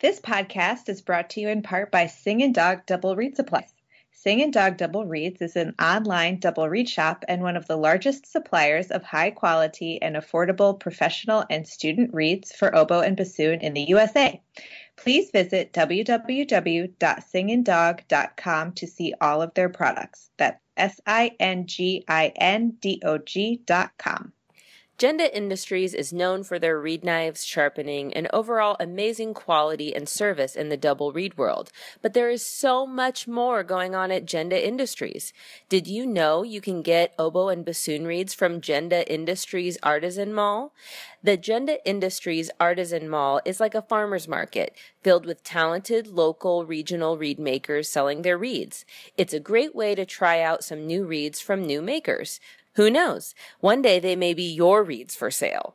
This podcast is brought to you in part by Singing Dog Double Reed Supplies. Singing Dog Double Reeds is an online double reed shop and one of the largest suppliers of high quality and affordable professional and student reeds for oboe and bassoon in the USA. Please visit www.singingdog.com to see all of their products. That's S I N G I N D O G.com. Genda Industries is known for their reed knives, sharpening, and overall amazing quality and service in the double reed world. But there is so much more going on at Genda Industries. Did you know you can get oboe and bassoon reeds from Genda Industries Artisan Mall? The Genda Industries Artisan Mall is like a farmer's market filled with talented local regional reed makers selling their reeds. It's a great way to try out some new reeds from new makers. Who knows? One day they may be your reeds for sale.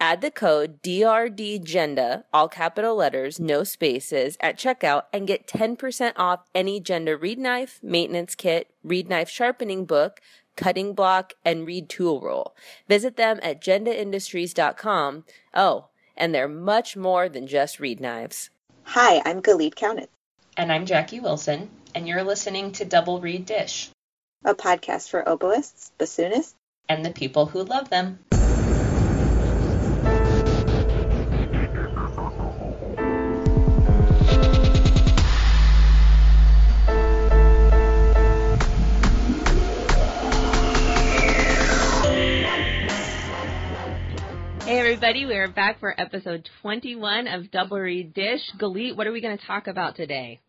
Add the code DRDGENDA, all capital letters, no spaces, at checkout and get 10% off any Genda reed knife, maintenance kit, reed knife sharpening book, cutting block, and reed tool roll. Visit them at gendaindustries.com. Oh, and they're much more than just reed knives. Hi, I'm Galit Kaunitz, And I'm Jackie Wilson, and you're listening to Double Reed Dish a podcast for oboists, bassoonists, and the people who love them. Hey everybody, we are back for episode 21 of Double Reed Dish. Galit, what are we going to talk about today?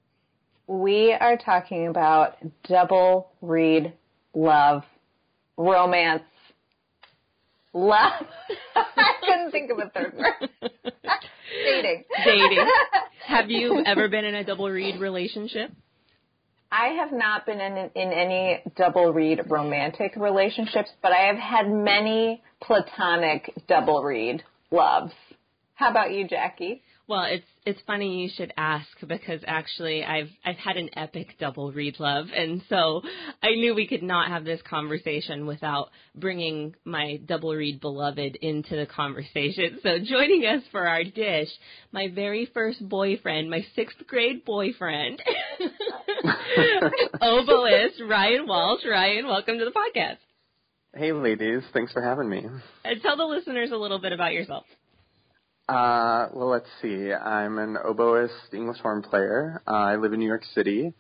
We are talking about double reed love, romance, love. I couldn't think of a third word. Dating. Dating. Have you ever been in a double reed relationship? I have not been in, in any double reed romantic relationships, but I have had many platonic double reed loves. How about you, Jackie? Well, it's it's funny you should ask because actually I've I've had an epic double reed love, and so I knew we could not have this conversation without bringing my double reed beloved into the conversation. So joining us for our dish, my very first boyfriend, my sixth grade boyfriend, oboist Ryan Walsh. Ryan, welcome to the podcast. Hey, ladies, thanks for having me. And tell the listeners a little bit about yourself. Uh, well, let's see. I'm an oboist English horn player. Uh, I live in New York City.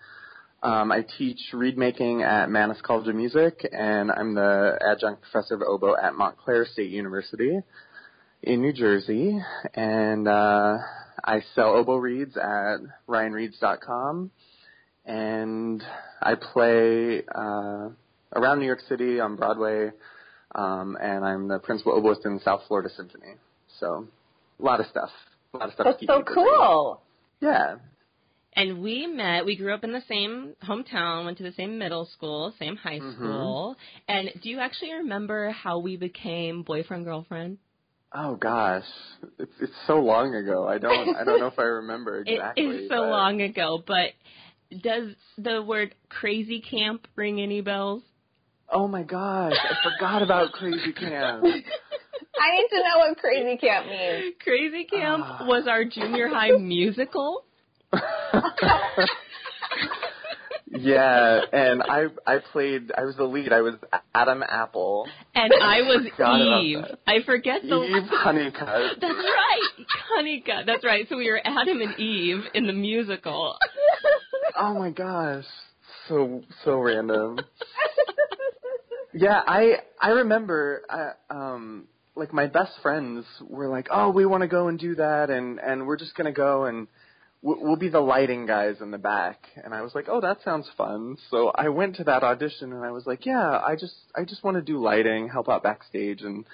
Um, I teach reed making at Mannes College of Music, and I'm the adjunct professor of oboe at Montclair State University in New Jersey. And uh, I sell oboe reeds at ryanreeds.com, and I play uh, around New York City on Broadway, um, and I'm the principal oboist in the South Florida Symphony. So a lot of stuff. A lot of stuff. That's so cool. Yeah. And we met. We grew up in the same hometown. Went to the same middle school, same high mm-hmm. school. Mm-hmm. And do you actually remember how we became boyfriend girlfriend? Oh gosh, it's it's so long ago. I don't I don't know if I remember exactly. it is so but... long ago, but does the word crazy camp ring any bells? Oh my gosh, I forgot about crazy camp. I need to know what Crazy Camp means. Crazy Camp uh. was our junior high musical. yeah, and I I played. I was the lead. I was Adam Apple. And I was Eve. I forget the Eve Honeycutt. That's right, Honeycutt. That's right. So we were Adam and Eve in the musical. oh my gosh, so so random. yeah, I I remember. Uh, um like my best friends were like, "Oh, we want to go and do that, and and we're just gonna go and we'll be the lighting guys in the back." And I was like, "Oh, that sounds fun." So I went to that audition, and I was like, "Yeah, I just I just want to do lighting, help out backstage." And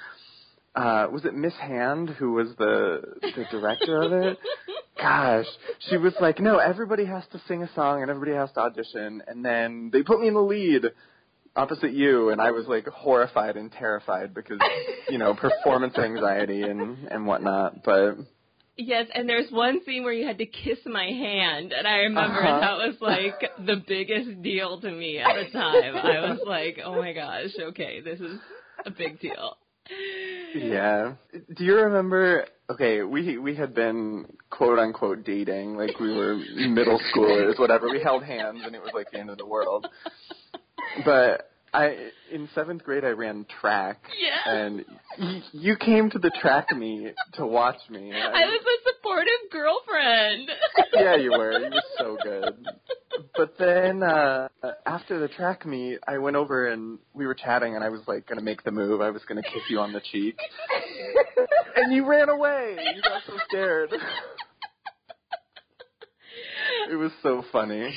uh, was it Miss Hand who was the the director of it? Gosh, she was like, "No, everybody has to sing a song and everybody has to audition." And then they put me in the lead opposite you, and I was like horrified and terrified because you know performance anxiety and and whatnot. But yes, and there's one scene where you had to kiss my hand, and I remember uh-huh. that was like the biggest deal to me at the time. I was like, oh my gosh, okay, this is a big deal. Yeah. Do you remember okay, we we had been quote unquote dating, like we were middle schoolers, whatever. We held hands, and it was like the end of the world. But I in seventh grade I ran track, Yeah. and y- you came to the track meet to watch me. and I was a supportive girlfriend. yeah, you were. You were so good. But then uh after the track meet, I went over and we were chatting, and I was like gonna make the move. I was gonna kiss you on the cheek, and you ran away. You got so scared. It was so funny.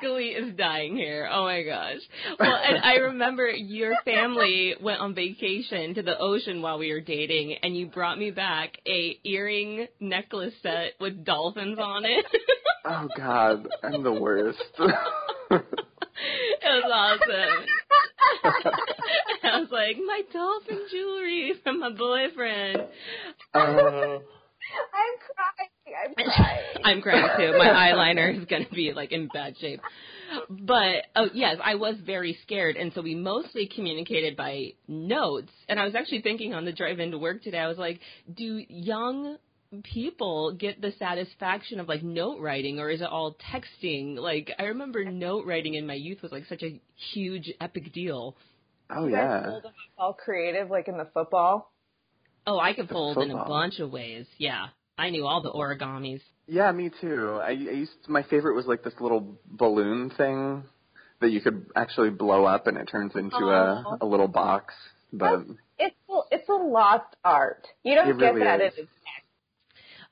Glee is dying here. Oh my gosh. Well, and I remember your family went on vacation to the ocean while we were dating, and you brought me back a earring necklace set with dolphins on it. Oh God, I'm the worst. It was awesome. I was like, my dolphin jewelry from my boyfriend. uh, I'm crying. I'm crying. I'm crying too. My eyeliner is going to be like in bad shape. But oh yes, I was very scared, and so we mostly communicated by notes. And I was actually thinking on the drive into work today, I was like, do young people get the satisfaction of like note writing, or is it all texting? Like I remember note writing in my youth was like such a huge epic deal. oh yeah. all creative, like in the football. Oh, I could fold in a bunch of ways. Yeah, I knew all the origamis. Yeah, me too. I, I used my favorite was like this little balloon thing that you could actually blow up and it turns into Aw. a a little box. But It's it's a lost art. You don't It get really that is. in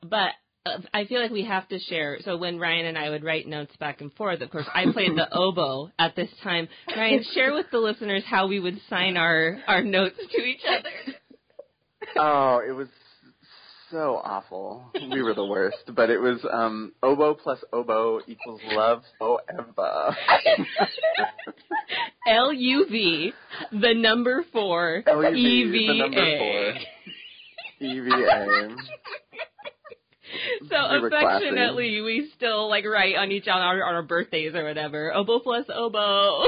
But uh, I feel like we have to share. So when Ryan and I would write notes back and forth, of course, I played the oboe at this time. Ryan, share with the listeners how we would sign our our notes to each other. Oh, it was so awful. We were the worst. But it was um oboe plus oboe equals love forever. L U V, the number four, L-U-V, E V the number A. four. EVA. So We affectionately, we still like write on each on our on our birthdays or whatever. Oboe plus oboe.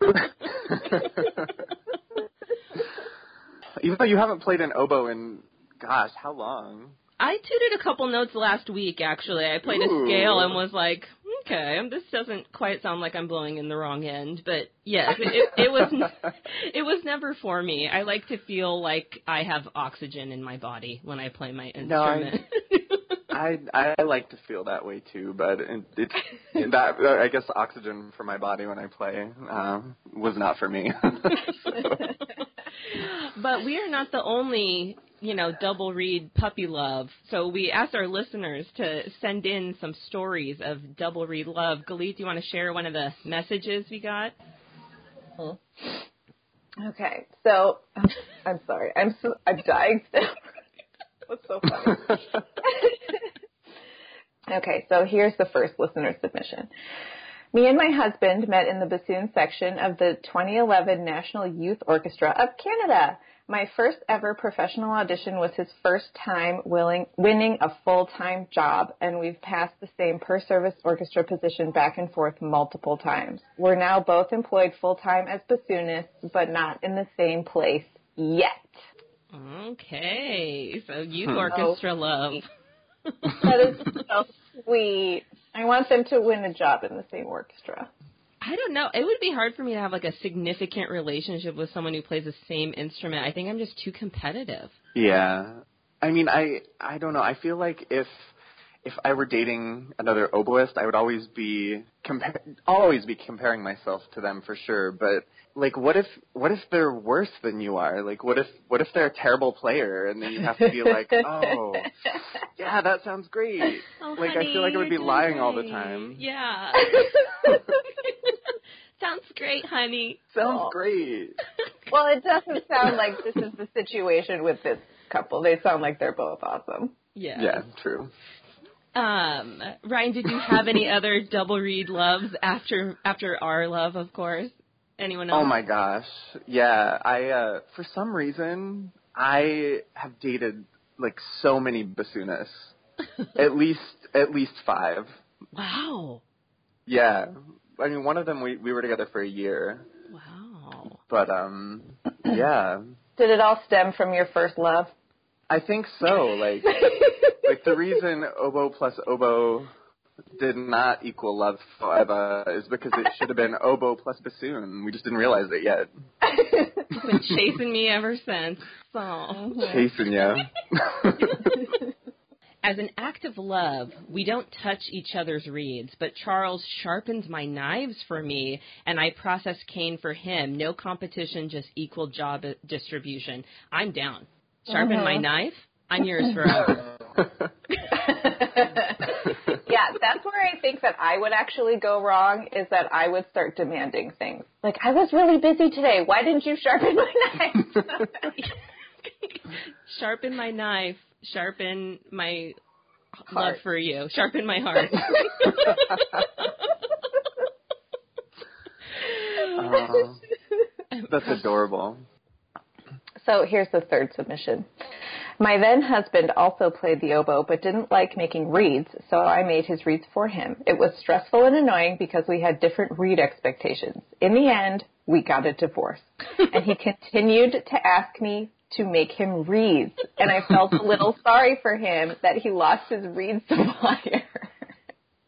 Even though you haven't played an oboe in gosh, how long? I tutored a couple notes last week. Actually, I played a scale and was like, okay, this doesn't quite sound like I'm blowing in the wrong end, but yes, it, it, it was it was never for me. I like to feel like I have oxygen in my body when I play my No, I- instrument. I I like to feel that way too, but it, it's that I guess oxygen for my body when I play um, was not for me. So, but we are not the only, you know, double reed puppy love. So we asked our listeners to send in some stories of double reed love. Galit, do you want to share one of the messages we got? Okay, so I'm sorry. I'm so, I'm dying still. What's so funny? okay, so here's the first listener submission. Me and my husband met in the bassoon section of the 2011 National Youth Orchestra of Canada. My first ever professional audition was his first time willing, winning a full-time job, and we've passed the same per-service orchestra position back and forth multiple times. We're now both employed full-time as bassoonists, but not in the same place yet. Okay, so youth Hmm. orchestra love. That is so sweet. I want them to win a job in the same orchestra. I don't know. It would be hard for me to have like a significant relationship with someone who plays the same instrument. I think I'm just too competitive. yeah, I mean, I I don't know. I feel like if if I were dating another oboist, I would always be compare always be comparing myself to them for sure. But like, what if what if they're worse than you are? Like, what if what if they're a terrible player and then you have to be like, oh, yeah, that sounds great. Oh, Like, I feel like I would be doing lying all the time. Yeah. Sounds great, honey. Sounds Oh. great. Well, it doesn't sound like this is the situation with this couple. They sound like they're both awesome. Yeah. Yeah, true. Um, Ryan, did you have any other double reed loves after after our love, of course? Anyone else? Oh my gosh. Yeah, I uh for some reason I have dated like so many bassoonists. at least at least 5. Wow. Yeah. I mean one of them we we were together for a year. Wow. But um yeah. Did it all stem from your first love? I think so. Like, like the reason oboe plus oboe did not equal love forever is because it should have been oboe plus bassoon. We just didn't realize it yet. It's been chasing me ever since. So. Chasing you. As an act of love, we don't touch each other's reeds, but Charles sharpens my knives for me, and I process cane for him. No competition, just equal job distribution. I'm down. Sharpen my uh-huh. knife. I'm yours forever. yeah, that's where I think that I would actually go wrong is that I would start demanding things. Like, I was really busy today. Why didn't you sharpen my knife? sharpen my knife. Sharpen my Heart. love for you. Sharpen my heart. Oh, that's adorable. So here's the third submission. My then husband also played the oboe but didn't like making reeds, so I made his reeds for him. It was stressful and annoying because we had different reed expectations. In the end, we got a divorce. and he continued to ask me to make him reeds, and I felt a little sorry for him that he lost his reed supplier.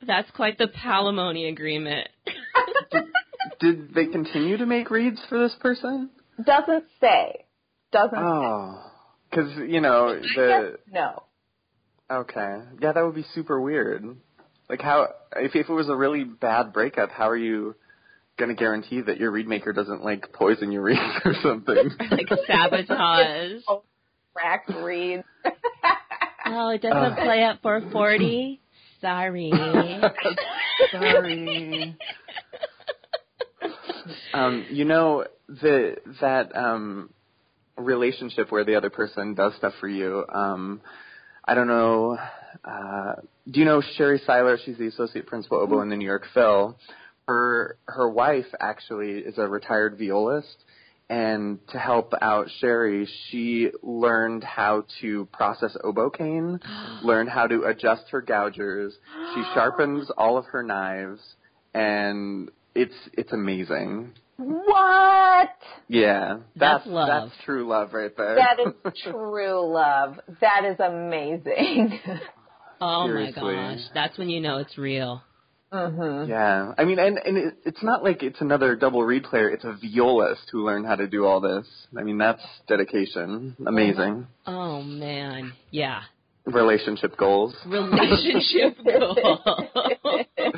That's quite the palimony agreement. Did they continue to make reeds for this person? Doesn't say. Doesn't Oh, because you know say. the No. okay, yeah, that would be super weird. Like how if if it was a really bad breakup, how are you gonna guarantee that your reed maker doesn't like poison your reeds or something? like sabotage. Rack reeds. Oh, it doesn't Uh. play at 440. Sorry. Sorry. um, you know the that um relationship where the other person does stuff for you. Um, I don't know. Uh, do you know Sherry Sylar? She's the associate principal oboe in the New York Phil. Her her wife actually is a retired violist, and to help out Sherry, she learned how to process oboe cane, learned how to adjust her gougers. She sharpens all of her knives, and it's it's amazing. What? Yeah, That's that's love. That's true love right there. That is true love. That is amazing. Oh my gosh. That's when you know it's real. mhm. yeah, I mean, and and it, it's not like it's another double reed player. It's a violist who learned how to do all this. I mean, that's dedication. Amazing Oh man. Yeah. relationship goals. Relationship goal.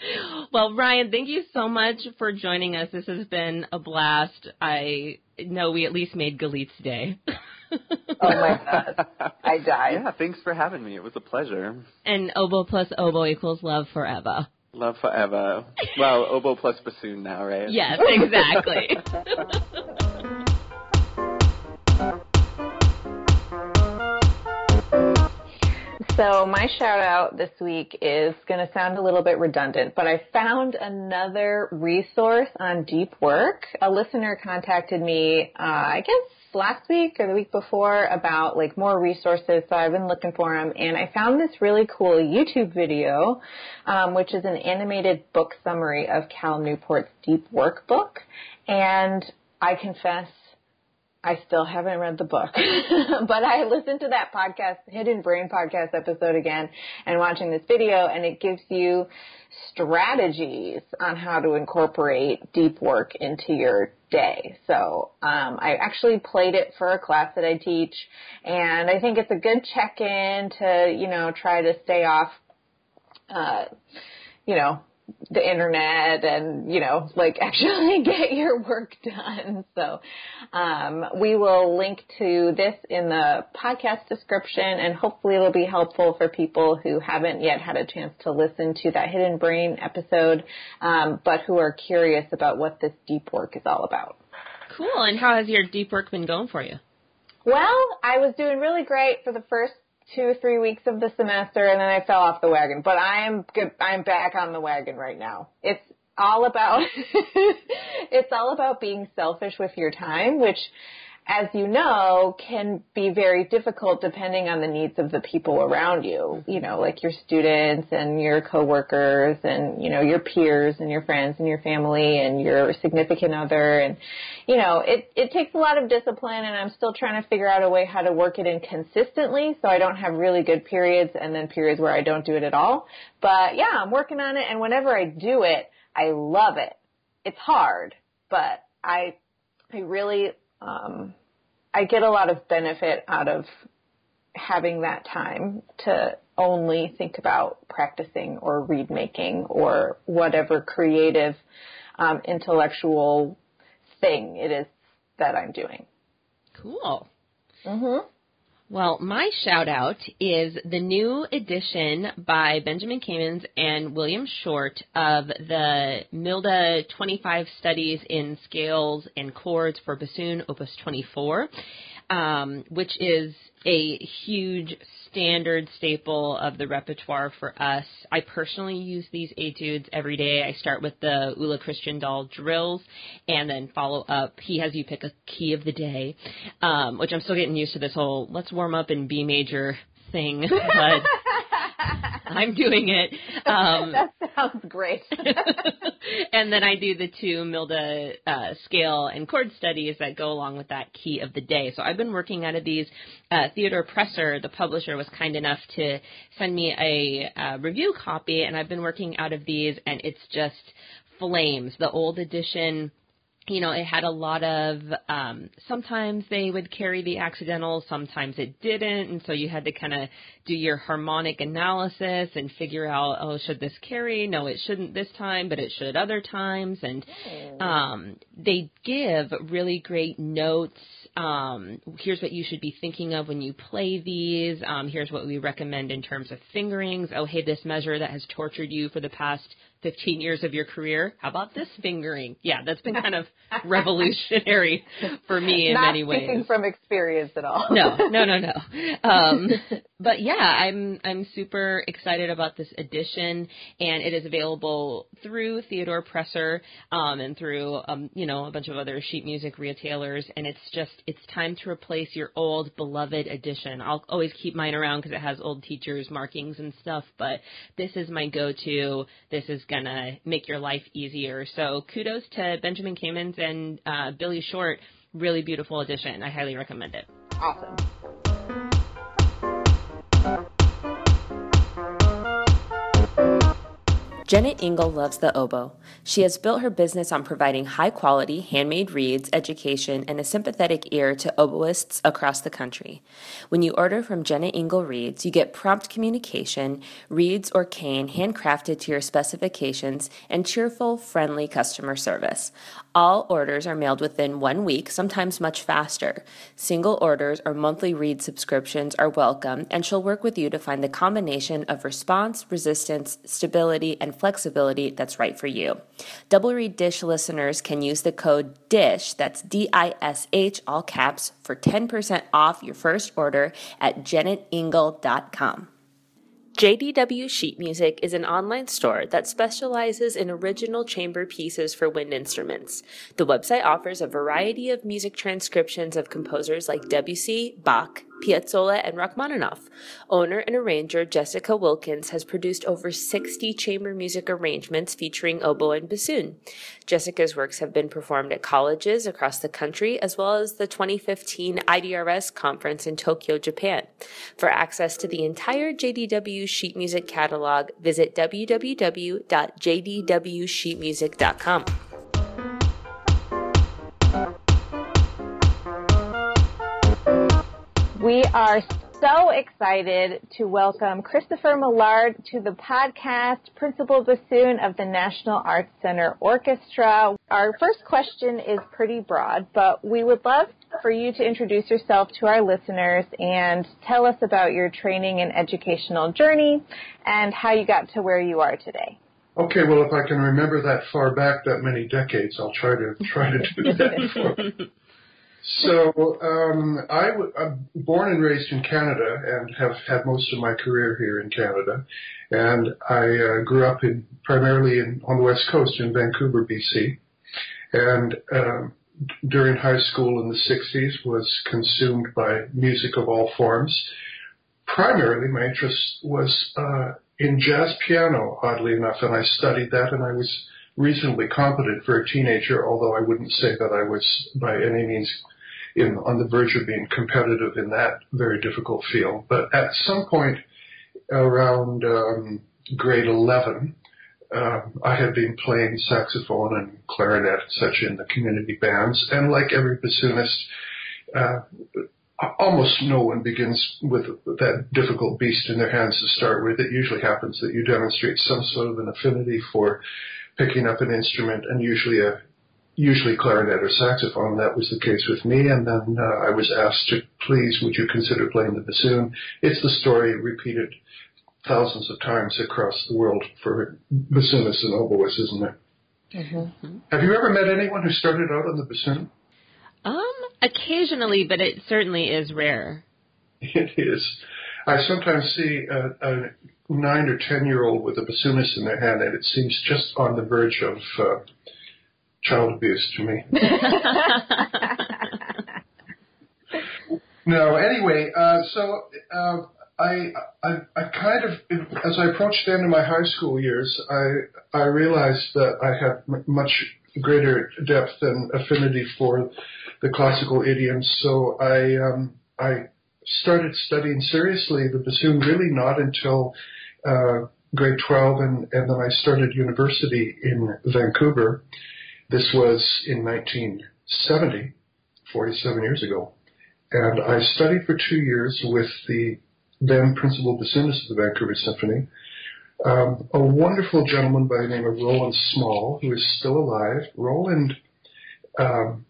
well, Ryan, thank you so much for joining us. This has been a blast. I know we at least made Galit's day. Oh my god. I died. Yeah, thanks for having me. It was a pleasure. and oboe plus oboe equals love forever. Love forever. Well, oboe plus bassoon now, right? Yes, exactly. So my shout out this week is going to sound a little bit redundant, but I found another resource on deep work. A listener contacted me, uh, I guess last week or the week before about like more resources. So I've been looking for them and I found this really cool YouTube video, um, which is an animated book summary of Cal Newport's deep work book. And I confess I still haven't read the book, but I listened to that podcast, Hidden Brain podcast episode again and watching this video and it gives you strategies on how to incorporate deep work into your day. So, um, I actually played it for a class that I teach and I think it's a good check-in to, you know, try to stay off, uh, you know, the internet and you know like actually get your work done so um, we will link to this in the podcast description and hopefully it'll be helpful for people who haven't yet had a chance to listen to that hidden brain episode um, but who are curious about what this deep work is all about cool. And how has your deep work been going for you? well i was doing really great for the first two three weeks of the semester and then i fell off the wagon. But i am good i'm back on the wagon right now. It's all about it's all about being selfish with your time which as you know, can be very difficult depending on the needs of the people around you, you know, like your students and your coworkers and, you know, your peers and your friends and your family and your significant other. And, you know, it, it takes a lot of discipline and I'm still trying to figure out a way how to work it in consistently so I don't have really good periods and then periods where I don't do it at all. But yeah, I'm working on it and whenever I do it, I love it. It's hard, but I, I really, um, I get a lot of benefit out of having that time to only think about practicing or reed making or whatever creative, um, intellectual thing it is that I'm doing. Cool. Mhm. Well, my shout out is the new edition by Benjamin Kamens and William Short of the Milde 25 Studies in Scales and Chords for Bassoon, Opus 24, um, which is a huge standard staple of the repertoire for us. I personally use these etudes every day. I start with the Ulla Christiandahl drills and then follow up. He has you pick a key of the day, um, which I'm still getting used to this whole let's warm up in B major thing, but I'm doing it. Um, that sounds great. and then I do the two Milde uh, scale and chord studies that go along with that key of the day. So I've been working out of these. Uh, Theodore Presser, the publisher, was kind enough to send me a uh, review copy, and I've been working out of these, and it's just flames. The old edition you know, it had a lot of, um, sometimes they would carry the accidentals, sometimes it didn't, and so you had to kind of do your harmonic analysis and figure out, oh, should this carry? No, it shouldn't this time, but it should other times, and um, they give really great notes. Um, here's what you should be thinking of when you play these. Um, here's what we recommend in terms of fingerings. Oh, hey, this measure that has tortured you for the past 15 years of your career. How about this fingering? Yeah, that's been kind of revolutionary for me in Not many ways. speaking from experience at all. no, no, no, no. Um, but yeah, I'm I'm super excited about this edition, and it is available through Theodore Presser um, and through um, you know a bunch of other sheet music retailers. And it's just it's time to replace your old beloved edition. I'll always keep mine around because it has old teachers markings and stuff. But this is my go-to. This is gonna make your life easier. So kudos to Benjamin Kamens and uh, Billy Short. Really beautiful edition. I highly recommend it. Awesome. Janet Engel loves the oboe. She has built her business on providing high quality, handmade reeds, education, and a sympathetic ear to oboists across the country. When you order from Janet Engel Reeds, you get prompt communication, reeds or cane handcrafted to your specifications, and cheerful, friendly customer service. All orders are mailed within one week, sometimes much faster. Single orders or monthly reed subscriptions are welcome, and she'll work with you to find the combination of response, resistance, stability, and flexibility that's right for you. Double Reed Dish listeners can use the code DISH, that's D I S H, all caps, for 10% off your first order at janetingle.com. JDW Sheet Music is an online store that specializes in original chamber pieces for wind instruments. The website offers a variety of music transcriptions of composers like Debussy, Bach, Piazzolla, and Rachmaninoff. Owner and arranger Jessica Wilkins has produced over 60 chamber music arrangements featuring oboe and bassoon. Jessica's works have been performed at colleges across the country as well as the 2015 IDRS conference in Tokyo, Japan. For access to the entire JDW sheet music catalog, visit www.jdwsheetmusic.com. We are so excited to welcome Christopher Millard to the podcast, Principal Bassoon of the National Arts Center Orchestra. Our first question is pretty broad, but we would love for you to introduce yourself to our listeners and tell us about your training and educational journey and how you got to where you are today. Okay, well, if I can remember that far back, that many decades, I'll try to try to do that. For so um, I w- I'm born and raised in Canada and have had most of my career here in Canada. And I uh, grew up in primarily in, on the west coast in Vancouver, BC. And um, during high school in the 60s was consumed by music of all forms. Primarily, my interest was uh, in jazz piano, oddly enough, and I studied that and I was reasonably competent for a teenager, although I wouldn't say that I was by any means in, on the verge of being competitive in that very difficult field. But at some point around um, grade 11, uh, I had been playing saxophone and clarinet such in the community bands, and like every bassoonist, uh, almost no one begins with that difficult beast in their hands to start with. It usually happens that you demonstrate some sort of an affinity for picking up an instrument, and usually a usually clarinet or saxophone. That was the case with me, and then uh, I was asked to please, would you consider playing the bassoon? It's the story repeated thousands of times across the world for bassoonists and oboists, isn't it? Mm-hmm. Have you ever met anyone who started out on the bassoon? Um, occasionally, but it certainly is rare. It is. I sometimes see a, a nine or ten year old with a bassoonist in their hand, and it seems just on the verge of uh, child abuse to me. no, anyway, uh, so uh, I, I, I kind of, as I approached the end of my high school years, I, I realized that I had m- much greater depth and affinity for the classical idioms. So I, um, I started studying seriously the bassoon really not until uh, grade 12, and, and then I started university in Vancouver. This was in 1970, 47 years ago. And I studied for two years with the then principal bassoonist of the Vancouver Symphony, um, a wonderful gentleman by the name of Roland Small, who is still alive. Roland, um,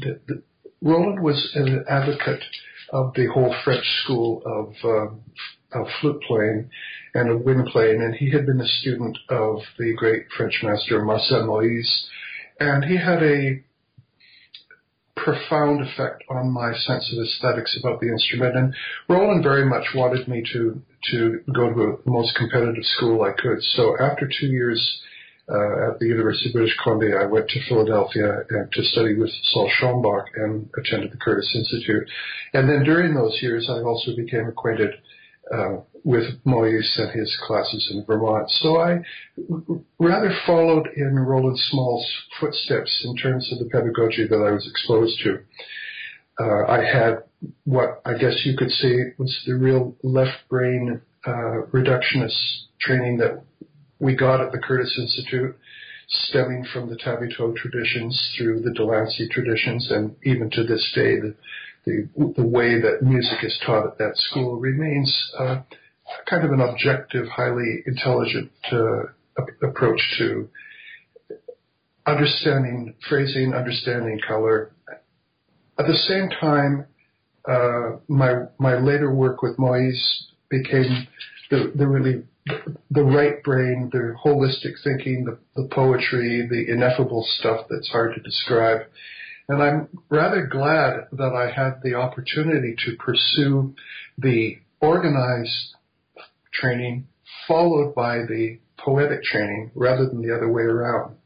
the, the, Roland was an advocate of the whole French school of, uh, of flute playing and of wind playing, and he had been a student of the great French master Marcel Moyse, and he had a profound effect on my sense of aesthetics about the instrument. And Roland very much wanted me to to go to the most competitive school I could. So after two years uh, at the University of British Columbia, I went to Philadelphia and to study with Sol Schoenbach and attended the Curtis Institute. And then during those years, I also became acquainted uh, with Moyse and his classes in Vermont. So I rather followed in Roland Small's footsteps in terms of the pedagogy that I was exposed to. Uh, I had what I guess you could say was the real left brain uh, reductionist training that we got at the Curtis Institute, stemming from the Tabuteau traditions through the de Lancie traditions, and even to this day, the the, the way that music is taught at that school remains uh, kind of an objective, highly intelligent uh, approach to understanding phrasing, understanding color. At the same time, uh, my my later work with Moyse became the, the really the right brain, the holistic thinking, the, the poetry, the ineffable stuff that's hard to describe. And I'm rather glad that I had the opportunity to pursue the organized training followed by the poetic training rather than the other way around.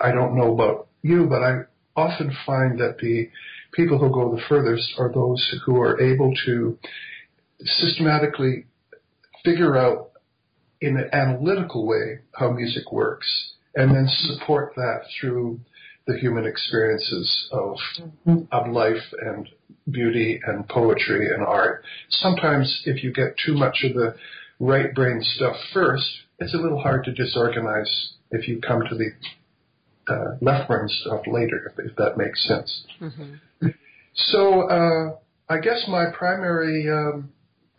I don't know about you, but I often find that the people who go the furthest are those who are able to systematically figure out in an analytical way how music works and then support that through the human experiences of mm-hmm. of life and beauty and poetry and art. Sometimes if you get too much of the right brain stuff first, it's a little hard to disorganize if you come to the uh, left brain stuff later, if, if that makes sense. Mm-hmm. So uh, I guess my primary um,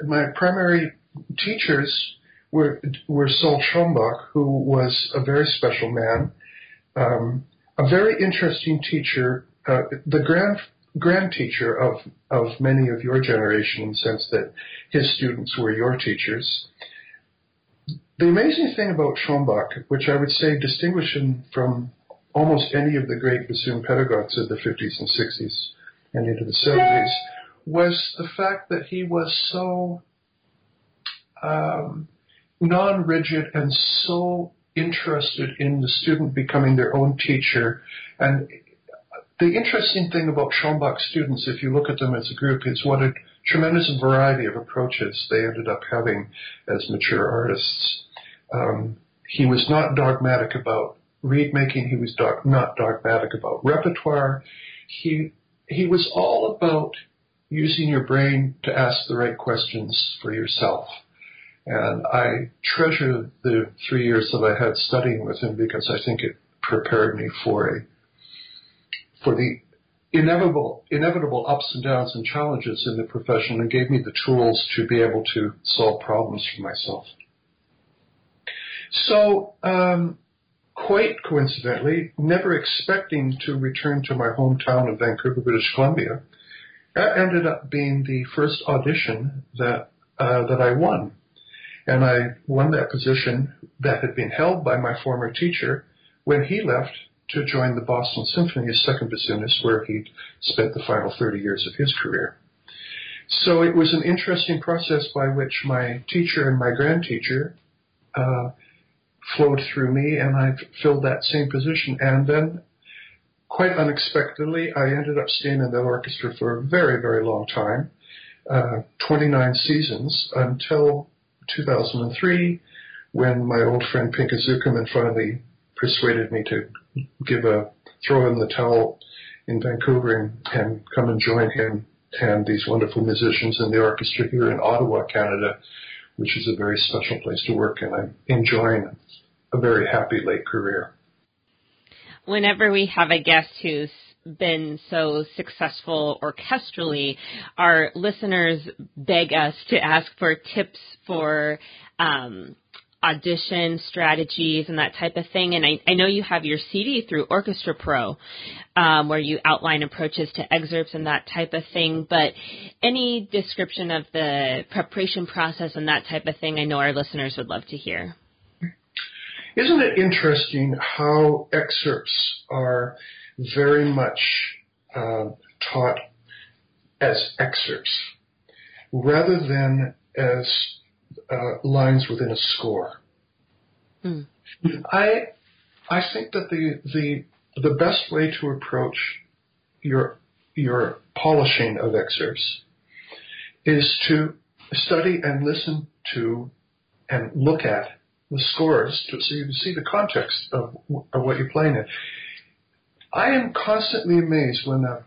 my primary teachers were were Sol Schoenbach, who was a very special man. Um, a very interesting teacher, uh, the grand grand teacher of of many of your generation, in the sense that his students were your teachers. The amazing thing about Schoenbach, which I would say distinguished him from almost any of the great bassoon pedagogues of the 50s and 60s and into the 70s, was the fact that he was so um, non-rigid and so interested in the student becoming their own teacher. And the interesting thing about Schoenbach students, if you look at them as a group, is what a tremendous variety of approaches they ended up having as mature artists. Um, he was not dogmatic about reed making. He was dog, not dogmatic about repertoire. He he was all about using your brain to ask the right questions for yourself. And I treasure the three years that I had studying with him because I think it prepared me for a for the inevitable inevitable ups and downs and challenges in the profession and gave me the tools to be able to solve problems for myself. So um, quite coincidentally, never expecting to return to my hometown of Vancouver, British Columbia, that ended up being the first audition that uh, that I won, and I won that position that had been held by my former teacher when he left to join the Boston Symphony as second bassoonist, where he'd spent the final 30 years of his career. So it was an interesting process by which my teacher and my grand teacher uh, flowed through me, and I filled that same position. And then, quite unexpectedly, I ended up staying in that orchestra for a very, very long time, uh, 29 seasons, until 2003, when my old friend Pinchas Zukerman finally persuaded me to give a throw in the towel in Vancouver and, and come and join him and these wonderful musicians in the orchestra here in Ottawa, Canada, which is a very special place to work, and I'm enjoying a very happy late career. Whenever we have a guest who's been so successful orchestrally, our listeners beg us to ask for tips for um, audition strategies and that type of thing. And I, I know you have your CD through Orchestra Pro, um, where you outline approaches to excerpts and that type of thing. But any description of the preparation process and that type of thing, I know our listeners would love to hear. Isn't it interesting how excerpts are very much uh, taught as excerpts rather than as uh, lines within a score. Mm. I I think that the the the best way to approach your your polishing of excerpts is to study and listen to and look at the scores to so you can see the context of, of what you're playing in. I am constantly amazed when a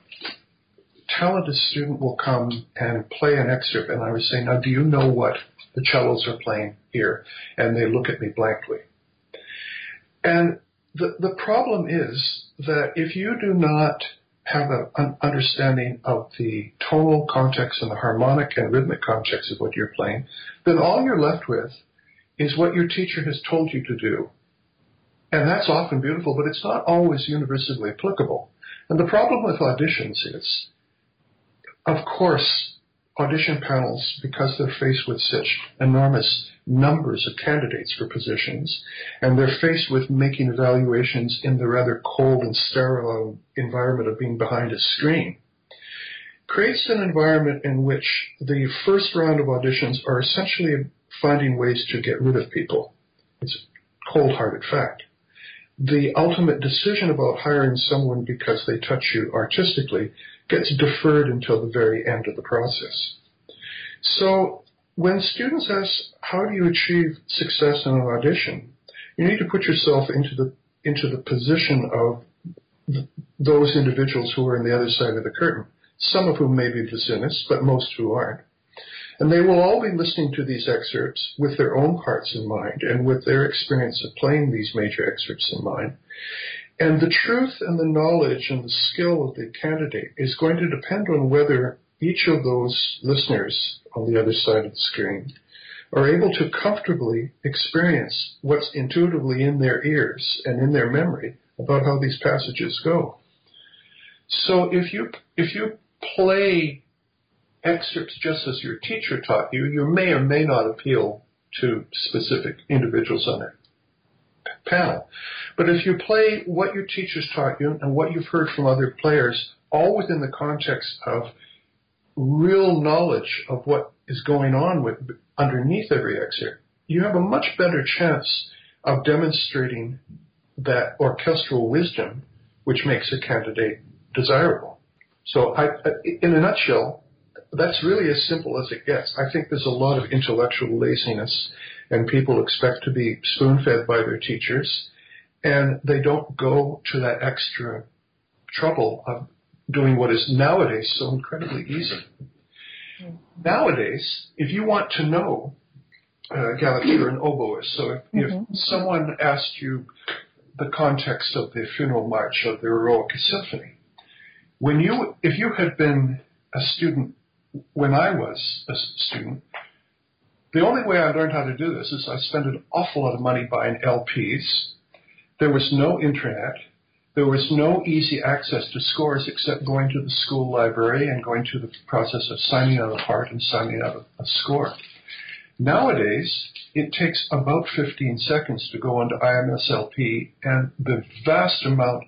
talented student will come and play an excerpt and I would say, now do you know what the cellos are playing here? And they look at me blankly. And the, the problem is that if you do not have an understanding of the tonal context and the harmonic and rhythmic context of what you're playing, then all you're left with is what your teacher has told you to do. And that's often beautiful, but it's not always universally applicable. And the problem with auditions is of course, audition panels, because they're faced with such enormous numbers of candidates for positions, and they're faced with making evaluations in the rather cold and sterile environment of being behind a screen, creates an environment in which the first round of auditions are essentially finding ways to get rid of people. It's a cold-hearted fact. The ultimate decision about hiring someone because they touch you artistically gets deferred until the very end of the process. So when students ask, how do you achieve success in an audition? You need to put yourself into the, into the position of th- those individuals who are on the other side of the curtain, some of whom may be bassoonists, but most who aren't. And they will all be listening to these excerpts with their own hearts in mind and with their experience of playing these major excerpts in mind. And the truth and the knowledge and the skill of the candidate is going to depend on whether each of those listeners on the other side of the screen are able to comfortably experience what's intuitively in their ears and in their memory about how these passages go. So if you if you play excerpts just as your teacher taught you, you may or may not appeal to specific individuals on a panel. But if you play what your teachers taught you and what you've heard from other players, all within the context of real knowledge of what is going on with underneath every excerpt, you have a much better chance of demonstrating that orchestral wisdom which makes a candidate desirable. So, I, in a nutshell, that's really as simple as it gets. I think there's a lot of intellectual laziness, and people expect to be spoon fed by their teachers, and they don't go to that extra trouble of doing what is nowadays so incredibly easy. Nowadays, if you want to know, uh, Galit, you're an oboist, so if, mm-hmm. if someone asked you the context of the funeral march of the Eroica Symphony, when you, if you had been a student when I was a student, the only way I learned how to do this is I spent an awful lot of money buying LPs. There was no internet. There was no easy access to scores except going to the school library and going through the process of signing out a part and signing out a, a score. Nowadays, it takes about 15 seconds to go onto IMSLP, and the vast amount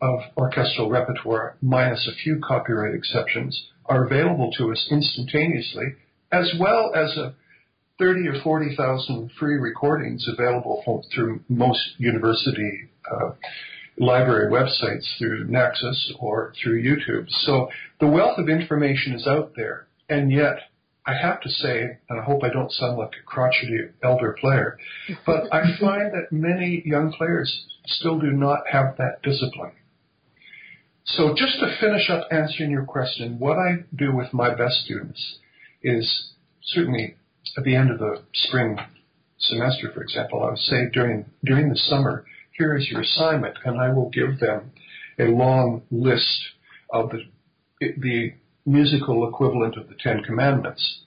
of orchestral repertoire, minus a few copyright exceptions, are available to us instantaneously, as well as a 30 or 40,000 free recordings available from, through most university uh, library websites through Naxos or through YouTube. So the wealth of information is out there, and yet I have to say, and I hope I don't sound like a crotchety elder player, but I find that many young players still do not have that discipline. So just to finish up answering your question, what I do with my best students is certainly at the end of the spring semester, for example, I would say during during the summer, here is your assignment, and I will give them a long list of the the musical equivalent of the Ten Commandments,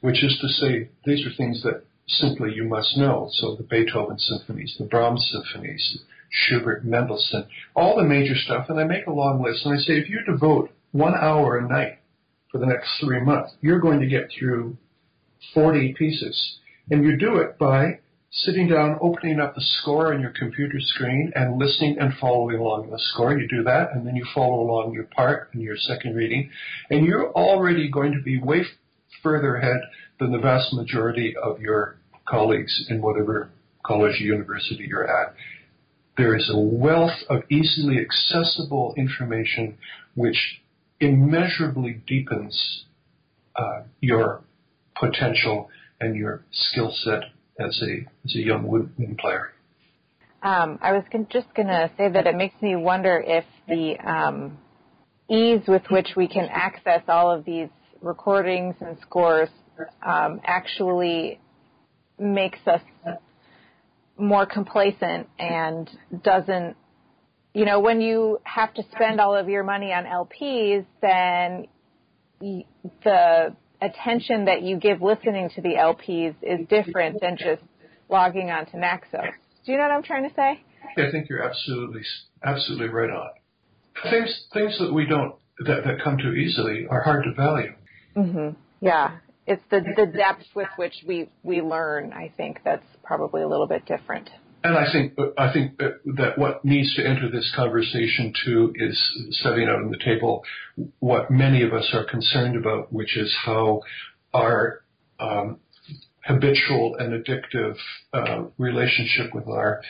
which is to say these are things that simply you must know. So the Beethoven symphonies, the Brahms symphonies, Schubert, Mendelssohn, all the major stuff, and I make a long list, and I say if you devote one hour a night for the next three months, you're going to get through 40 pieces. And you do it by sitting down, opening up the score on your computer screen and listening and following along the score. You do that, and then you follow along your part and your second reading, and you're already going to be way further ahead than the vast majority of your colleagues in whatever college or university you're at. There is a wealth of easily accessible information which immeasurably deepens uh, your potential and your skill set as a as a young woodwind player. Um, I was just going to say that it makes me wonder if the um, ease with which we can access all of these recordings and scores um, actually makes us more complacent and doesn't you know when you have to spend all of your money on LPs then the attention that you give listening to the LPs is different than just logging on to Naxos. Do you know what I'm trying to say? I think you're absolutely absolutely right on. Things things that we don't that, that come too easily are hard to value. Mhm. Yeah it's the the depth with which we we learn. I think that's probably a little bit different. And I think I think that what needs to enter this conversation too is setting out on the table what many of us are concerned about, which is how our um, habitual and addictive uh, relationship with our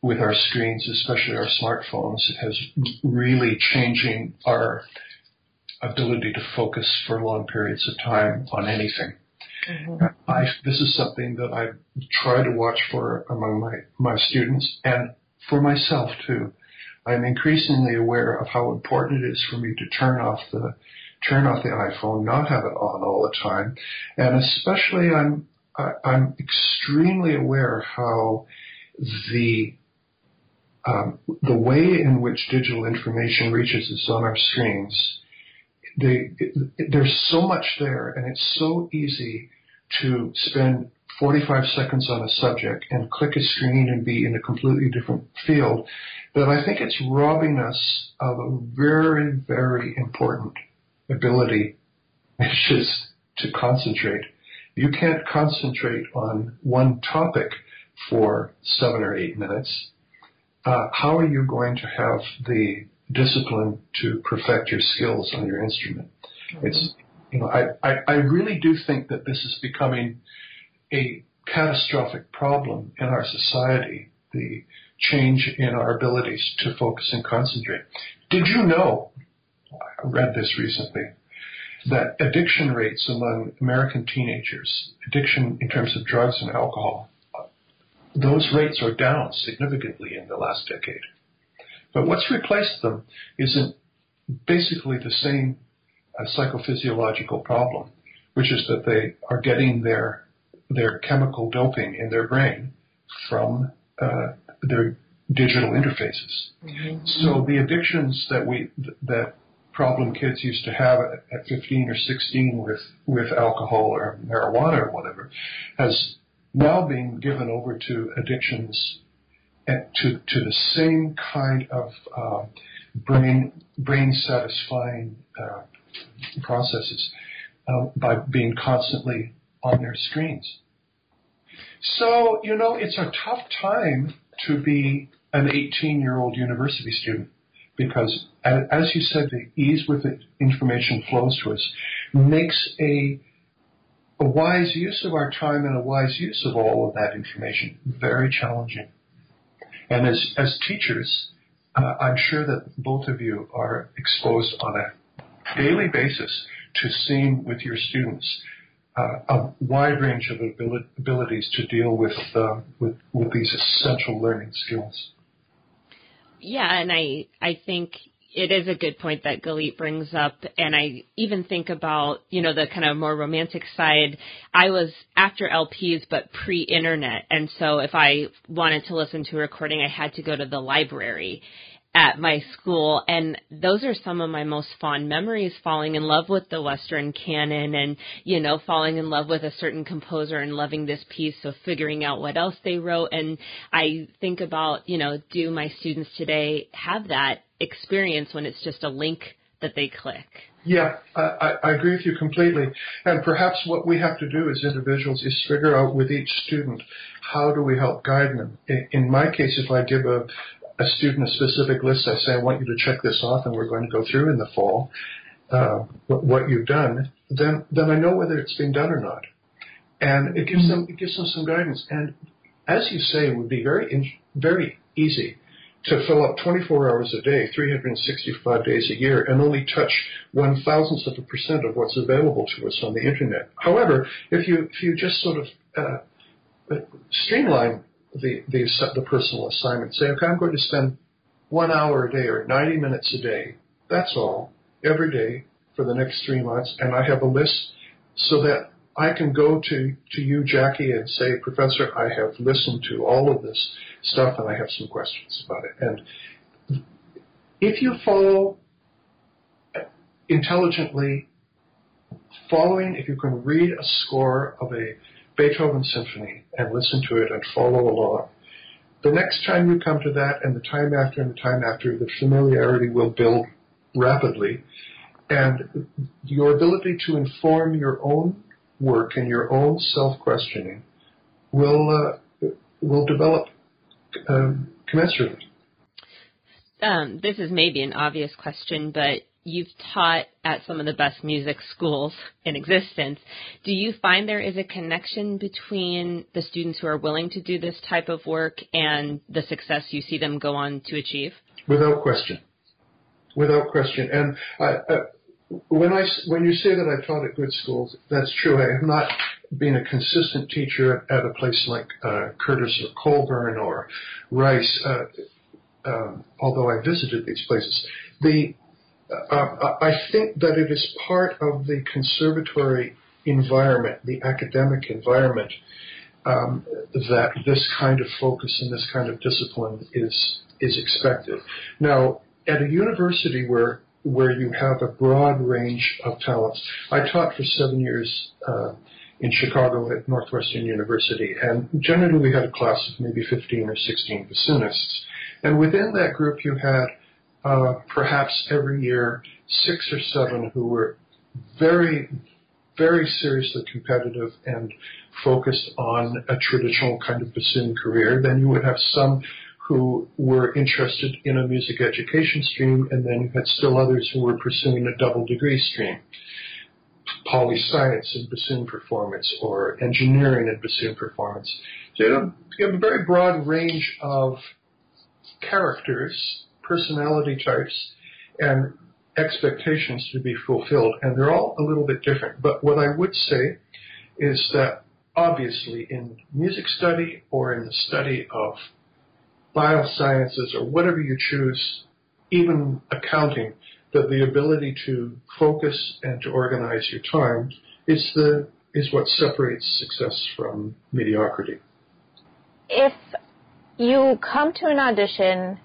with our screens, especially our smartphones, has really changing our ability to focus for long periods of time on anything. Mm-hmm. I, this is something that I try to watch for among my, my students and for myself too. I'm increasingly aware of how important it is for me to turn off the turn off the iPhone, not have it on all the time, and especially I'm I, I'm extremely aware how the um, the way in which digital information reaches us on our screens they, it, there's so much there, and it's so easy to spend 45 seconds on a subject and click a screen and be in a completely different field that I think it's robbing us of a very, very important ability, which is to concentrate. You can't concentrate on one topic for seven or eight minutes. Uh, how are you going to have the discipline to perfect your skills on your instrument. Mm-hmm. It's, you know, I, I, I really do think that this is becoming a catastrophic problem in our society, the change in our abilities to focus and concentrate. Did you know I read this recently, that addiction rates among American teenagers, addiction in terms of drugs and alcohol, those rates are down significantly in the last decade. But what's replaced them isn't basically the same uh, psychophysiological problem, which is that they are getting their their chemical doping in their brain from uh, their digital interfaces. Mm-hmm. So the addictions that we that problem kids used to have at 15 or 16 with with alcohol or marijuana or whatever has now been given over to addictions to to the same kind of uh, brain brain satisfying uh, processes uh, by being constantly on their screens. So you know it's a tough time to be an 18 year old university student because as you said, the ease with which information flows to us makes a a wise use of our time and a wise use of all of that information very challenging. And as, as teachers, uh, I'm sure that both of you are exposed on a daily basis to seeing with your students uh, a wide range of abilities to deal with, uh, with, with these essential learning skills. Yeah, and I I think it is a good point that Galit brings up, and I even think about you know the kind of more romantic side. I was after LPs, but pre-internet, and so if I wanted to listen to a recording, I had to go to the library at my school and those are some of my most fond memories falling in love with the western canon and you know falling in love with a certain composer and loving this piece so figuring out what else they wrote and i think about you know do my students today have that experience when it's just a link that they click. Yeah, I, I agree with you completely. And perhaps what we have to do as individuals is figure out with each student how do we help guide them. In my case, if I give a, a student a specific list, I say, I want you to check this off and we're going to go through in the fall uh, what, you've done, then, then I know whether it's been done or not. And it gives them, it gives them some guidance. And as you say, it would be very, very easy to fill up 24 hours a day, 365 days a year, and only touch one thousandth of a percent of what's available to us on the internet. However, if you if you just sort of uh, streamline the, the the personal assignment, say, okay, I'm going to spend one hour a day or 90 minutes a day. That's all every day for the next three months, and I have a list so that I can go to, to you, Jackie, and say, Professor, I have listened to all of this stuff and I have some questions about it. And if you follow intelligently, following, if you can read a score of a Beethoven symphony and listen to it and follow along, the next time you come to that and the time after and the time after, the familiarity will build rapidly. And your ability to inform your own work and your own self-questioning will uh, will develop um, commensurately. Um, this is maybe an obvious question, but you've taught at some of the best music schools in existence. Do you find there is a connection between the students who are willing to do this type of work and the success you see them go on to achieve? Without question. Without question. And I, uh, when I when you say that I taught at good schools, that's true. I have not been a consistent teacher at, at a place like uh, Curtis or Colburn or Rice, uh, um, although I visited these places. The I think that it is part of the conservatory environment, the academic environment, um, that this kind of focus and this kind of discipline is is expected. Now, at a university where where you have a broad range of talents. I taught for seven years uh, in Chicago at Northwestern University, and generally we had a class of maybe 15 or 16 bassoonists. And within that group, you had uh, perhaps every year six or seven who were very, very seriously competitive and focused on a traditional kind of bassoon career. Then you would have some who were interested in a music education stream, and then you had still others who were pursuing a double degree stream. Poly science and bassoon performance, or engineering and bassoon performance. So you have, you have a very broad range of characters, personality types, and expectations to be fulfilled, and they're all a little bit different. But what I would say is that obviously in music study or in the study of biosciences or whatever you choose, even accounting, that the ability to focus and to organize your time is the is what separates success from mediocrity. If you come to an audition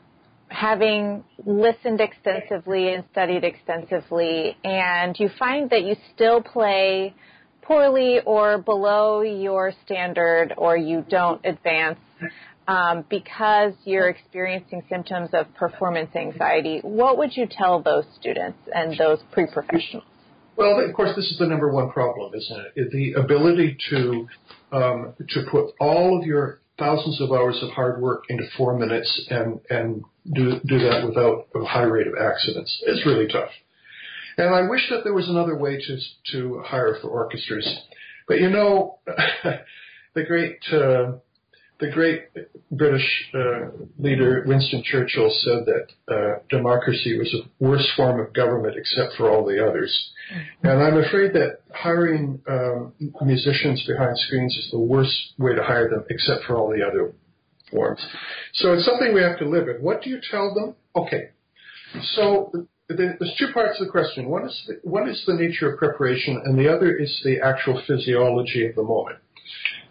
having listened extensively and studied extensively, and you find that you still play poorly or below your standard, or you don't advance um, because you're experiencing symptoms of performance anxiety, what would you tell those students and those pre-professionals? Well, of course, this is the number one problem, isn't it? The ability to um, to put all of your thousands of hours of hard work into four minutes and and do do that without a high rate of accidents It's really tough. And I wish that there was another way to to hire for orchestras, but you know, the great uh, the great British uh, leader Winston Churchill said that uh, democracy was the worst form of government except for all the others. And I'm afraid that hiring um, musicians behind screens is the worst way to hire them except for all the other forms. So it's something we have to live with. What do you tell them? Okay. So there's two parts of the question. One is the, one is the nature of preparation, and the other is the actual physiology of the moment.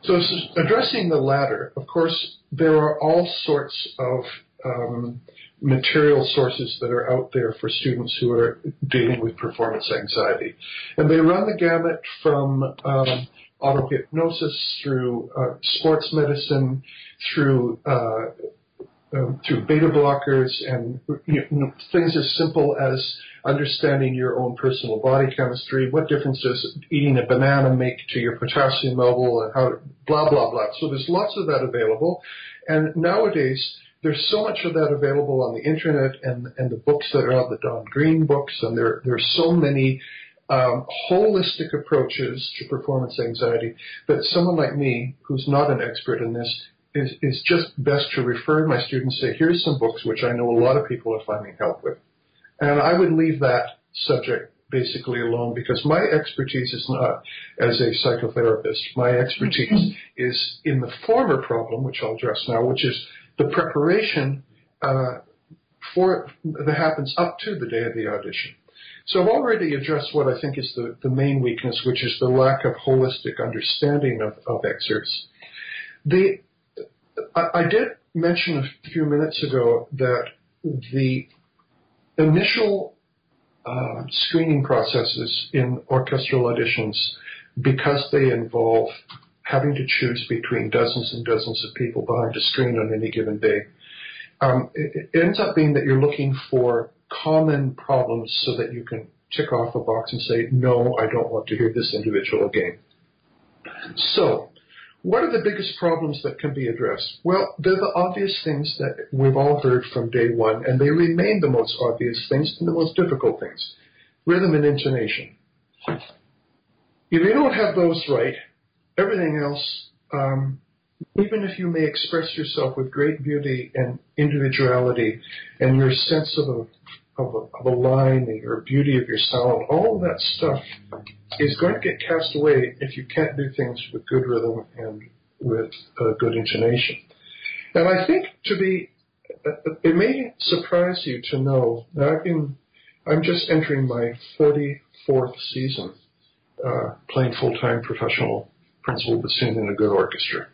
So addressing the latter, of course, there are all sorts of um, material sources that are out there for students who are dealing with performance anxiety. And they run the gamut from um, auto hypnosis through uh, sports medicine, through uh, um, through beta blockers and you know, things as simple as understanding your own personal body chemistry. What difference does eating a banana make to your potassium level and how blah blah blah. So there's lots of that available, and nowadays there's so much of that available on the internet and and the books that are out, the Don Greene books, and there there's so many um, holistic approaches to performance anxiety But someone like me, who's not an expert in this, is, is just best to refer my students, say, here's some books which I know a lot of people are finding help with. And I would leave that subject basically alone because my expertise is not as a psychotherapist. My expertise mm-hmm. is in the former problem, which I'll address now, which is the preparation uh, for that happens up to the day of the audition. So I've already addressed what I think is the, the main weakness, which is the lack of holistic understanding of, of excerpts. The I, I did mention a few minutes ago that the initial uh, screening processes in orchestral auditions, because they involve having to choose between dozens and dozens of people behind a screen on any given day, um, it, it ends up being that you're looking for common problems so that you can tick off a box and say, no, I don't want to hear this individual again. So, what are the biggest problems that can be addressed? Well, they're the obvious things that we've all heard from day one, and they remain the most obvious things and the most difficult things. Rhythm and intonation. If you don't have those right, everything else, um, even if you may express yourself with great beauty and individuality and your sense of a of a, of a line and your beauty of your sound, all that stuff is going to get cast away if you can't do things with good rhythm and with uh, good intonation. And I think to be, uh, it may surprise you to know that I've been, I'm just entering my 44th season uh, playing full-time professional principal bassoon in a good orchestra.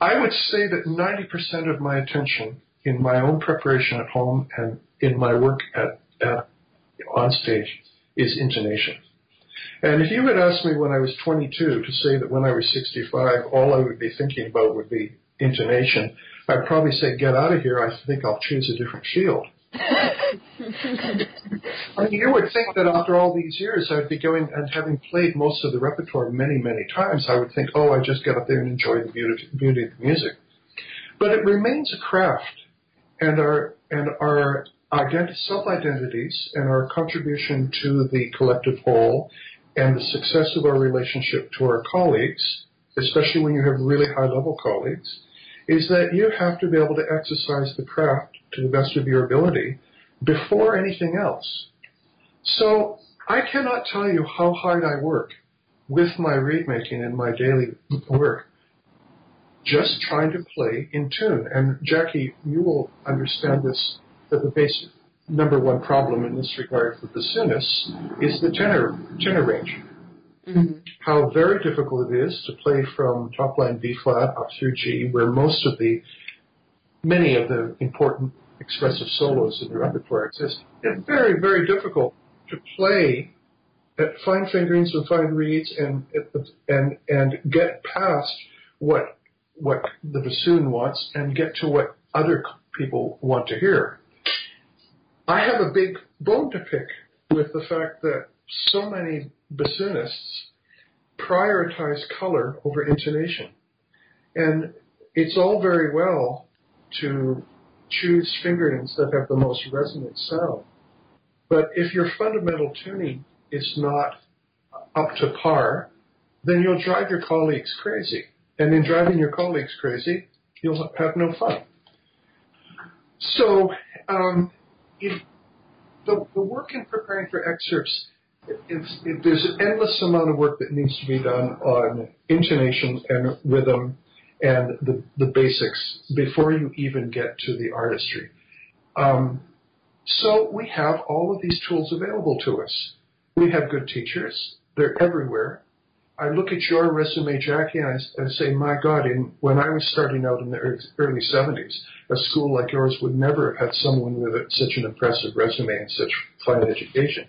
I would say that 90% of my attention in my own preparation at home and in my work at, at on stage is intonation. And if you had asked me when I was 22 to say that when I was 65, all I would be thinking about would be intonation, I'd probably say, get out of here. I think I'll choose a different field. I mean, you would think that after all these years, I'd be going and having played most of the repertoire many, many times, I would think, oh, I just get up there and enjoy the beauty, beauty of the music. But it remains a craft, and our and our identi- self-identities and our contribution to the collective whole and the success of our relationship to our colleagues, especially when you have really high-level colleagues, is that you have to be able to exercise the craft to the best of your ability before anything else. So I cannot tell you how hard I work with my reed making and my daily work, just trying to play in tune. And Jackie, you will understand this that the basic number one problem in this regard for bassoonists is the tenor tenor range. Mm-hmm. How very difficult it is to play from top line B flat up through G, where most of the many of the important expressive solos in the repertoire exist. It's very, very difficult to play at fine fingerings and fine reeds and and and get past what what the bassoon wants and get to what other people want to hear. I have a big bone to pick with the fact that so many bassoonists prioritize color over intonation. And it's all very well to choose fingerings that have the most resonant sound. But if your fundamental tuning is not up to par, then you'll drive your colleagues crazy. And in driving your colleagues crazy, you'll have no fun. So, um, if the, the work in preparing for excerpts, there's an endless amount of work that needs to be done on intonation and rhythm and the, the basics before you even get to the artistry. Um, so we have all of these tools available to us. We have good teachers. They're everywhere. I look at your resume, Jackie, and I, I say, my God, in, when I was starting out in the early 70s, a school like yours would never have had someone with a, such an impressive resume and such fine education.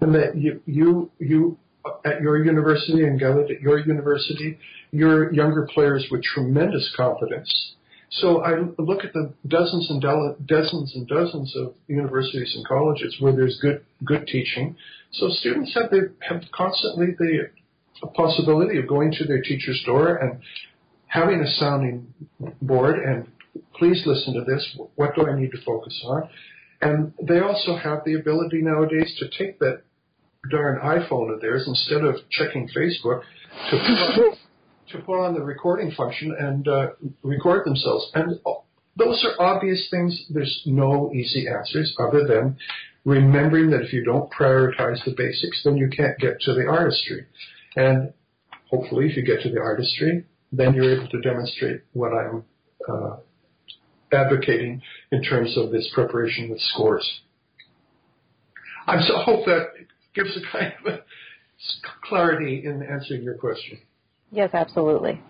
And that you, you, you at your university and Galit at your university, your younger players with tremendous confidence. So I look at the dozens and dozens and dozens of universities and colleges where there's good good teaching. So students have the, have constantly the possibility of going to their teacher's door and having a sounding board and please listen to this. What do I need to focus on? And they also have the ability nowadays to take that darn iPhone of theirs instead of checking Facebook to put on, to put on the recording function and uh, record themselves. And those are obvious things. There's no easy answers other than remembering that if you don't prioritize the basics, then you can't get to the artistry. And hopefully, if you get to the artistry, then you're able to demonstrate what I'm uh, advocating in terms of this preparation with scores. I so hope that gives a kind of a clarity in answering your question. Yes, absolutely.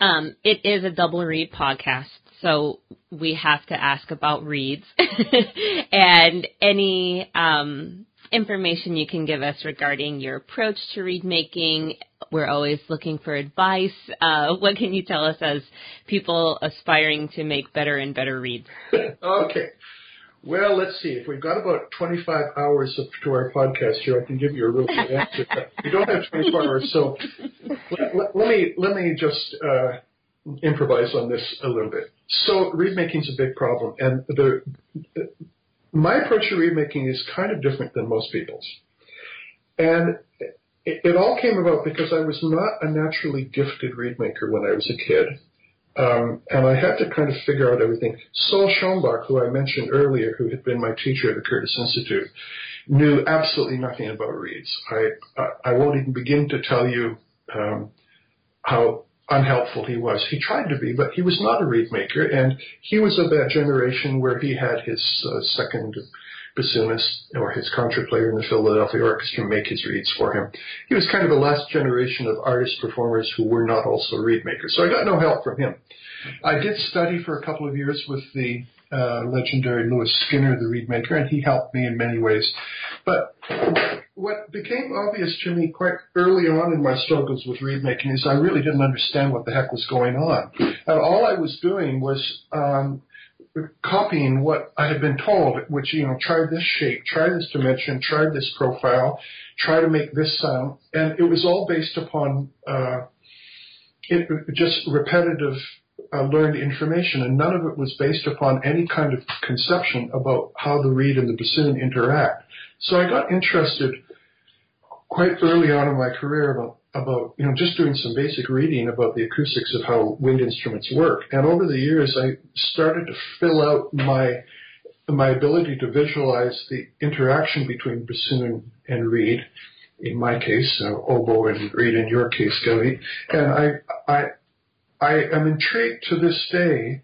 Um, it is a double reed podcast, so we have to ask about reeds and any um, information you can give us regarding your approach to reed making. We're always looking for advice. Uh, what can you tell us as people aspiring to make better and better reeds? okay. Well, let's see. If we've got about 25 hours of, to our podcast here, I can give you a real good answer. we don't have 24 hours, so let, let, let me let me just uh, improvise on this a little bit. So, reed making is a big problem, and the my approach to reed making is kind of different than most people's, and it, it all came about because I was not a naturally gifted reed maker when I was a kid. Um, and I had to kind of figure out everything. Sol Schoenbach, who I mentioned earlier, who had been my teacher at the Curtis Institute, knew absolutely nothing about reeds. I, I, I won't even begin to tell you um, how unhelpful he was. He tried to be, but he was not a reed maker, and he was of that generation where he had his uh, second bassoonist or his contra player in the Philadelphia Orchestra make his reeds for him. He was kind of the last generation of artist performers who were not also reed makers. So I got no help from him. I did study for a couple of years with the uh, legendary Lewis Skinner, the reed maker, and he helped me in many ways. But what became obvious to me quite early on in my struggles with reed making is I really didn't understand what the heck was going on. And all I was doing was um, copying what I had been told, which, you know, try this shape, try this dimension, try this profile, try to make this sound. And it was all based upon uh, it, just repetitive uh, learned information, and none of it was based upon any kind of conception about how the reed and the bassoon interact. So I got interested quite early on in my career about about you know just doing some basic reading about the acoustics of how wind instruments work and over the years i started to fill out my my ability to visualize the interaction between bassoon and reed, in my case, uh, oboe and reed in your case, Gilly, and I, I, I am intrigued to this day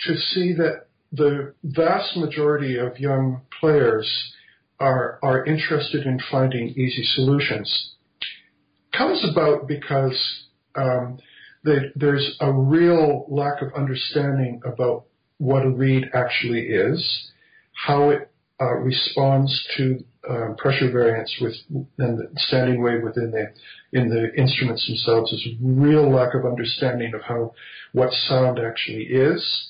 to see that the vast majority of young players are, are interested in finding easy solutions. Comes about because um, they, there's a real lack of understanding about what a reed actually is, how it uh, responds to uh, pressure variance with and the standing wave within the in the instruments themselves. There's a real lack of understanding of how what sound actually is.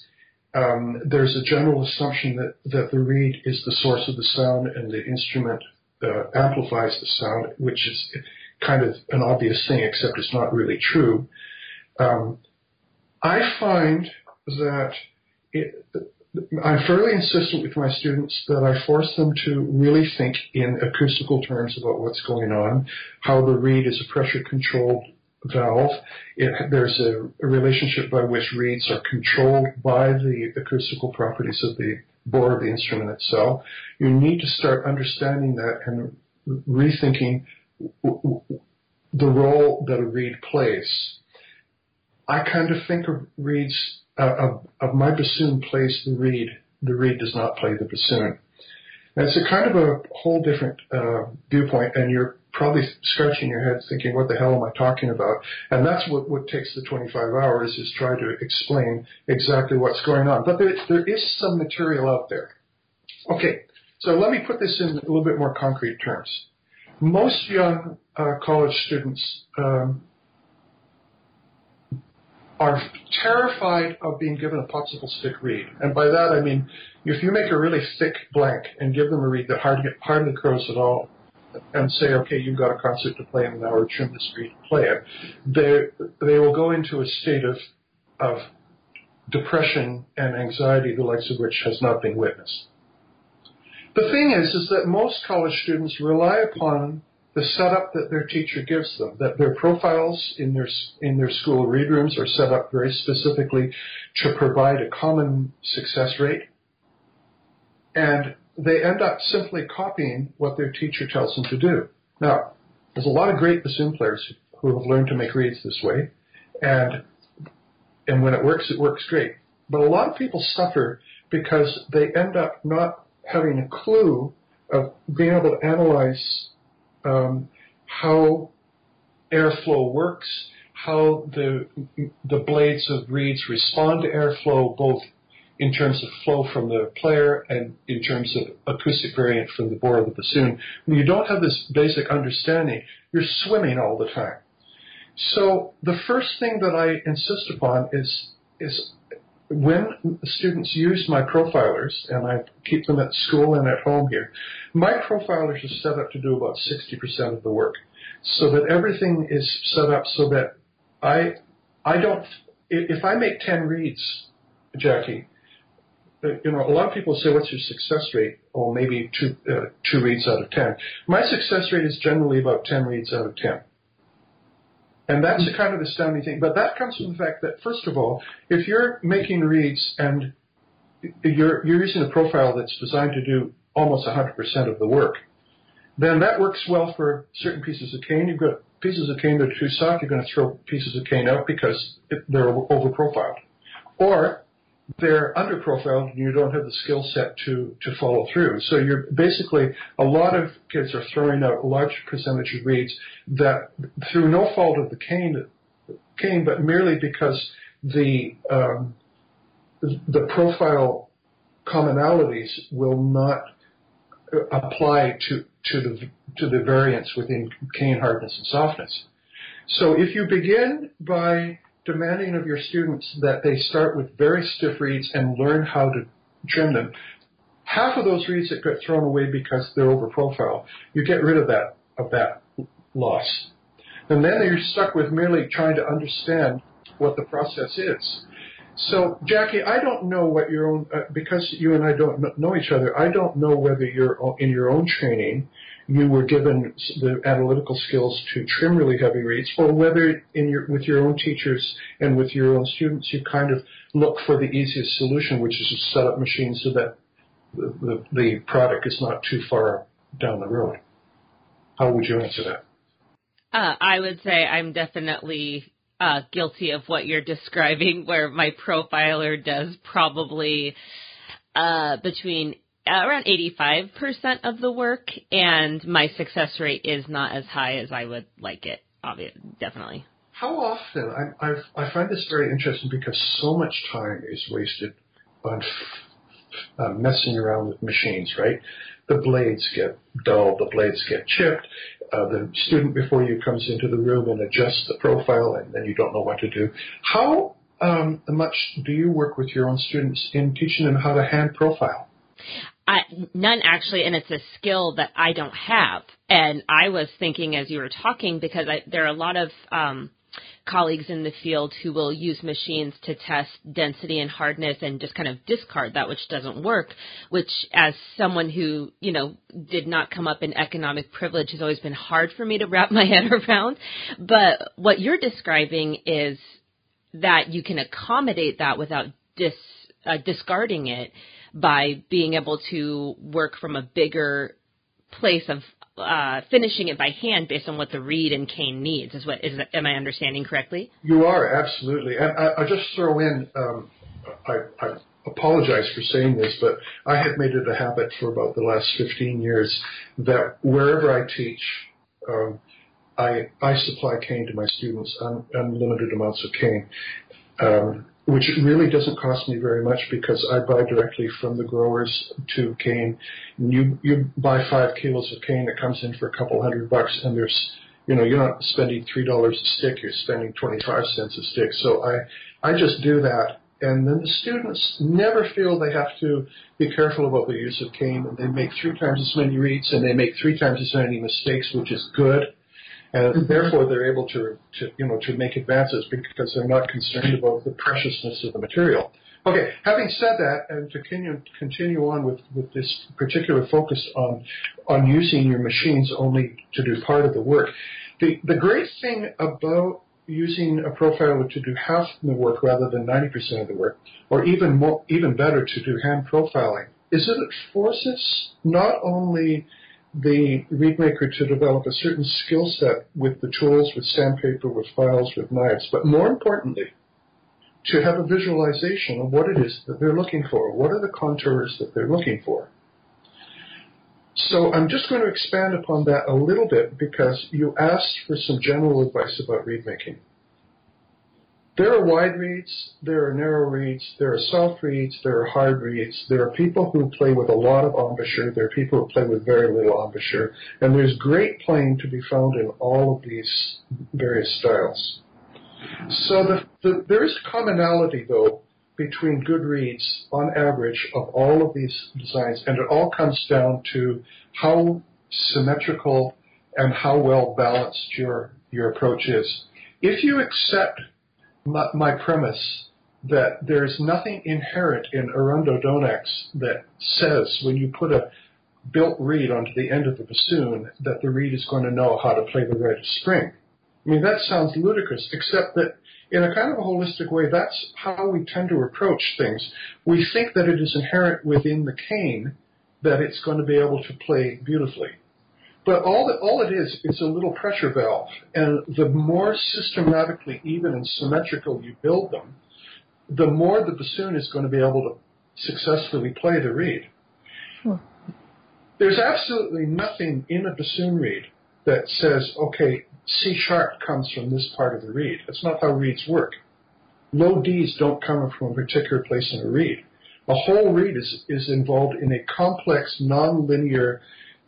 Um, there's a general assumption that, that the reed is the source of the sound and the instrument uh, amplifies the sound, which is kind of an obvious thing, except it's not really true. Um, I find that it, I'm fairly insistent with my students that I force them to really think in acoustical terms about what's going on, how the reed is a pressure controlled valve. It, there's a, a, relationship by which reeds are controlled by the acoustical properties of the bore of the instrument itself. You need to start understanding that and rethinking the role that a reed plays. I kind of think of reeds, uh, of, of my bassoon plays the reed. The reed does not play the bassoon. And it's a kind of a whole different uh, viewpoint, and you're probably scratching your head thinking, what the hell am I talking about? And that's what, what takes the 25 hours is try to explain exactly what's going on. But there, there is some material out there. Okay, so let me put this in a little bit more concrete terms. Most young uh, college students um, are terrified of being given a popsicle stick reed. And by that I mean, if you make a really thick blank and give them a reed that hardly, hardly crows at all, and say, okay, you've got a concert to play in an hour, trim the street, play it, they, they will go into a state of, of depression and anxiety, the likes of which has not been witnessed. The thing is, is that most college students rely upon the setup that their teacher gives them, that their profiles in their, in their school reed rooms are set up very specifically to provide a common success rate. And they end up simply copying what their teacher tells them to do. Now, there's a lot of great bassoon players who have learned to make reeds this way, and and when it works, it works great. But a lot of people suffer because they end up not having a clue of being able to analyze um, how airflow works, how the the blades of reeds respond to airflow, both in terms of flow from the player and in terms of acoustic variant from the bore of the bassoon. When you don't have this basic understanding, you're swimming all the time. So the first thing that I insist upon is is when students use my profilers, and I keep them at school and at home here, my profilers are set up to do about 60% of the work. So that everything is set up so that I, I don't, if I make 10 reeds, Jackie, you know, a lot of people say, "What's your success rate?" Or maybe two uh, two reeds out of ten. My success rate is generally about ten reeds out of ten, and that's a kind of the astounding thing. But that comes from the fact that, first of all, if you're making reeds and you're you're using a profile that's designed to do almost 100% of the work, then that works well for certain pieces of cane. You've got pieces of cane that are too soft. You're going to throw pieces of cane out because they're over profiled. Or they're under underprofiled and you don't have the skill set to, to follow through. So you're basically, a lot of kids are throwing out large percentage of reeds that through no fault of the cane, cane but merely because the, um, the profile commonalities will not apply to, to the, to the variance within cane hardness and softness. So if you begin by demanding of your students that they start with very stiff reeds and learn how to trim them. Half of those reeds that get thrown away because they're over profile, you get rid of that of that loss. And then you're stuck with merely trying to understand what the process is. So, Jackie, I don't know what your own, uh, because you and I don't know each other, I don't know whether you're in your own training you were given the analytical skills to trim really heavy reeds, or whether in your, with your own teachers and with your own students, you kind of look for the easiest solution, which is to set up machines so that the, the, the product is not too far down the road. How would you answer that? Uh, I would say I'm definitely uh, guilty of what you're describing, where my profiler does probably uh, between around 85% of the work, and my success rate is not as high as I would like it. Obviously, definitely. How often? I, I, I find this very interesting because so much time is wasted on uh, messing around with machines, right? The blades get dull, the blades get chipped. Uh, the student before you comes into the room and adjusts the profile, and then you don't know what to do. How um, much do you work with your own students in teaching them how to hand profile? I, none actually, and it's a skill that I don't have. And I was thinking as you were talking because I, there are a lot of um, colleagues in the field who will use machines to test density and hardness and just kind of discard that which doesn't work, which as someone who, you know, did not come up in economic privilege has always been hard for me to wrap my head around. But what you're describing is that you can accommodate that without dis, uh, discarding it by being able to work from a bigger place of uh, finishing it by hand based on what the reed and cane needs. Is what is? Am I understanding correctly? You are absolutely, and I, will just throw in. Um, I, I apologize for saying this, but I have made it a habit for about the last 15 years that wherever I teach, um, I I supply cane to my students, un, unlimited amounts of cane. Um, which really doesn't cost me very much because I buy directly from the growers to cane. And You you buy five kilos of cane, it comes in for a couple hundred bucks, and there's you know you're not spending three dollars a stick, you're spending twenty five cents a stick. So I I just do that, and then the students never feel they have to be careful about the use of cane, and they make three times as many reeds and they make three times as many mistakes, which is good and mm-hmm. therefore they're able to, to, you know, to make advances because they're not concerned about the preciousness of the material. Okay, having said that, and to continue, continue on with, with this particular focus on, on using your machines only to do part of the work, the, the great thing about using a profiler to do half the work rather than 90% of the work, or even more, even better to do hand profiling, is that it forces not only the reedmaker to develop a certain skill set with the tools, with sandpaper, with files, with knives, but more importantly, to have a visualization of what it is that they're looking for. What are the contours that they're looking for? So I'm just going to expand upon that a little bit because you asked for some general advice about reed making. There are wide reeds, there are narrow reeds, there are soft reeds, there are hard reeds. There are people who play with a lot of embouchure, there are people who play with very little embouchure, and there's great playing to be found in all of these various styles. So the, the, there is commonality, though, between good reeds on average of all of these designs, and it all comes down to how symmetrical and how well balanced your, your approach is. If you accept my, my premise that there's nothing inherent in Arundo donax that says when you put a built reed onto the end of the bassoon that the reed is going to know how to play the rite of spring. I mean, that sounds ludicrous, except that in a kind of a holistic way, that's how we tend to approach things. We think that it is inherent within the cane that it's going to be able to play beautifully. But all that all it is, it's a little pressure valve, and the more systematically even and symmetrical you build them, the more the bassoon is going to be able to successfully play the reed. Hmm. There's absolutely nothing in a bassoon reed that says, okay, C sharp comes from this part of the reed. That's not how reeds work. Low Ds don't come from a particular place in a reed. A whole reed is, is involved in a complex, nonlinear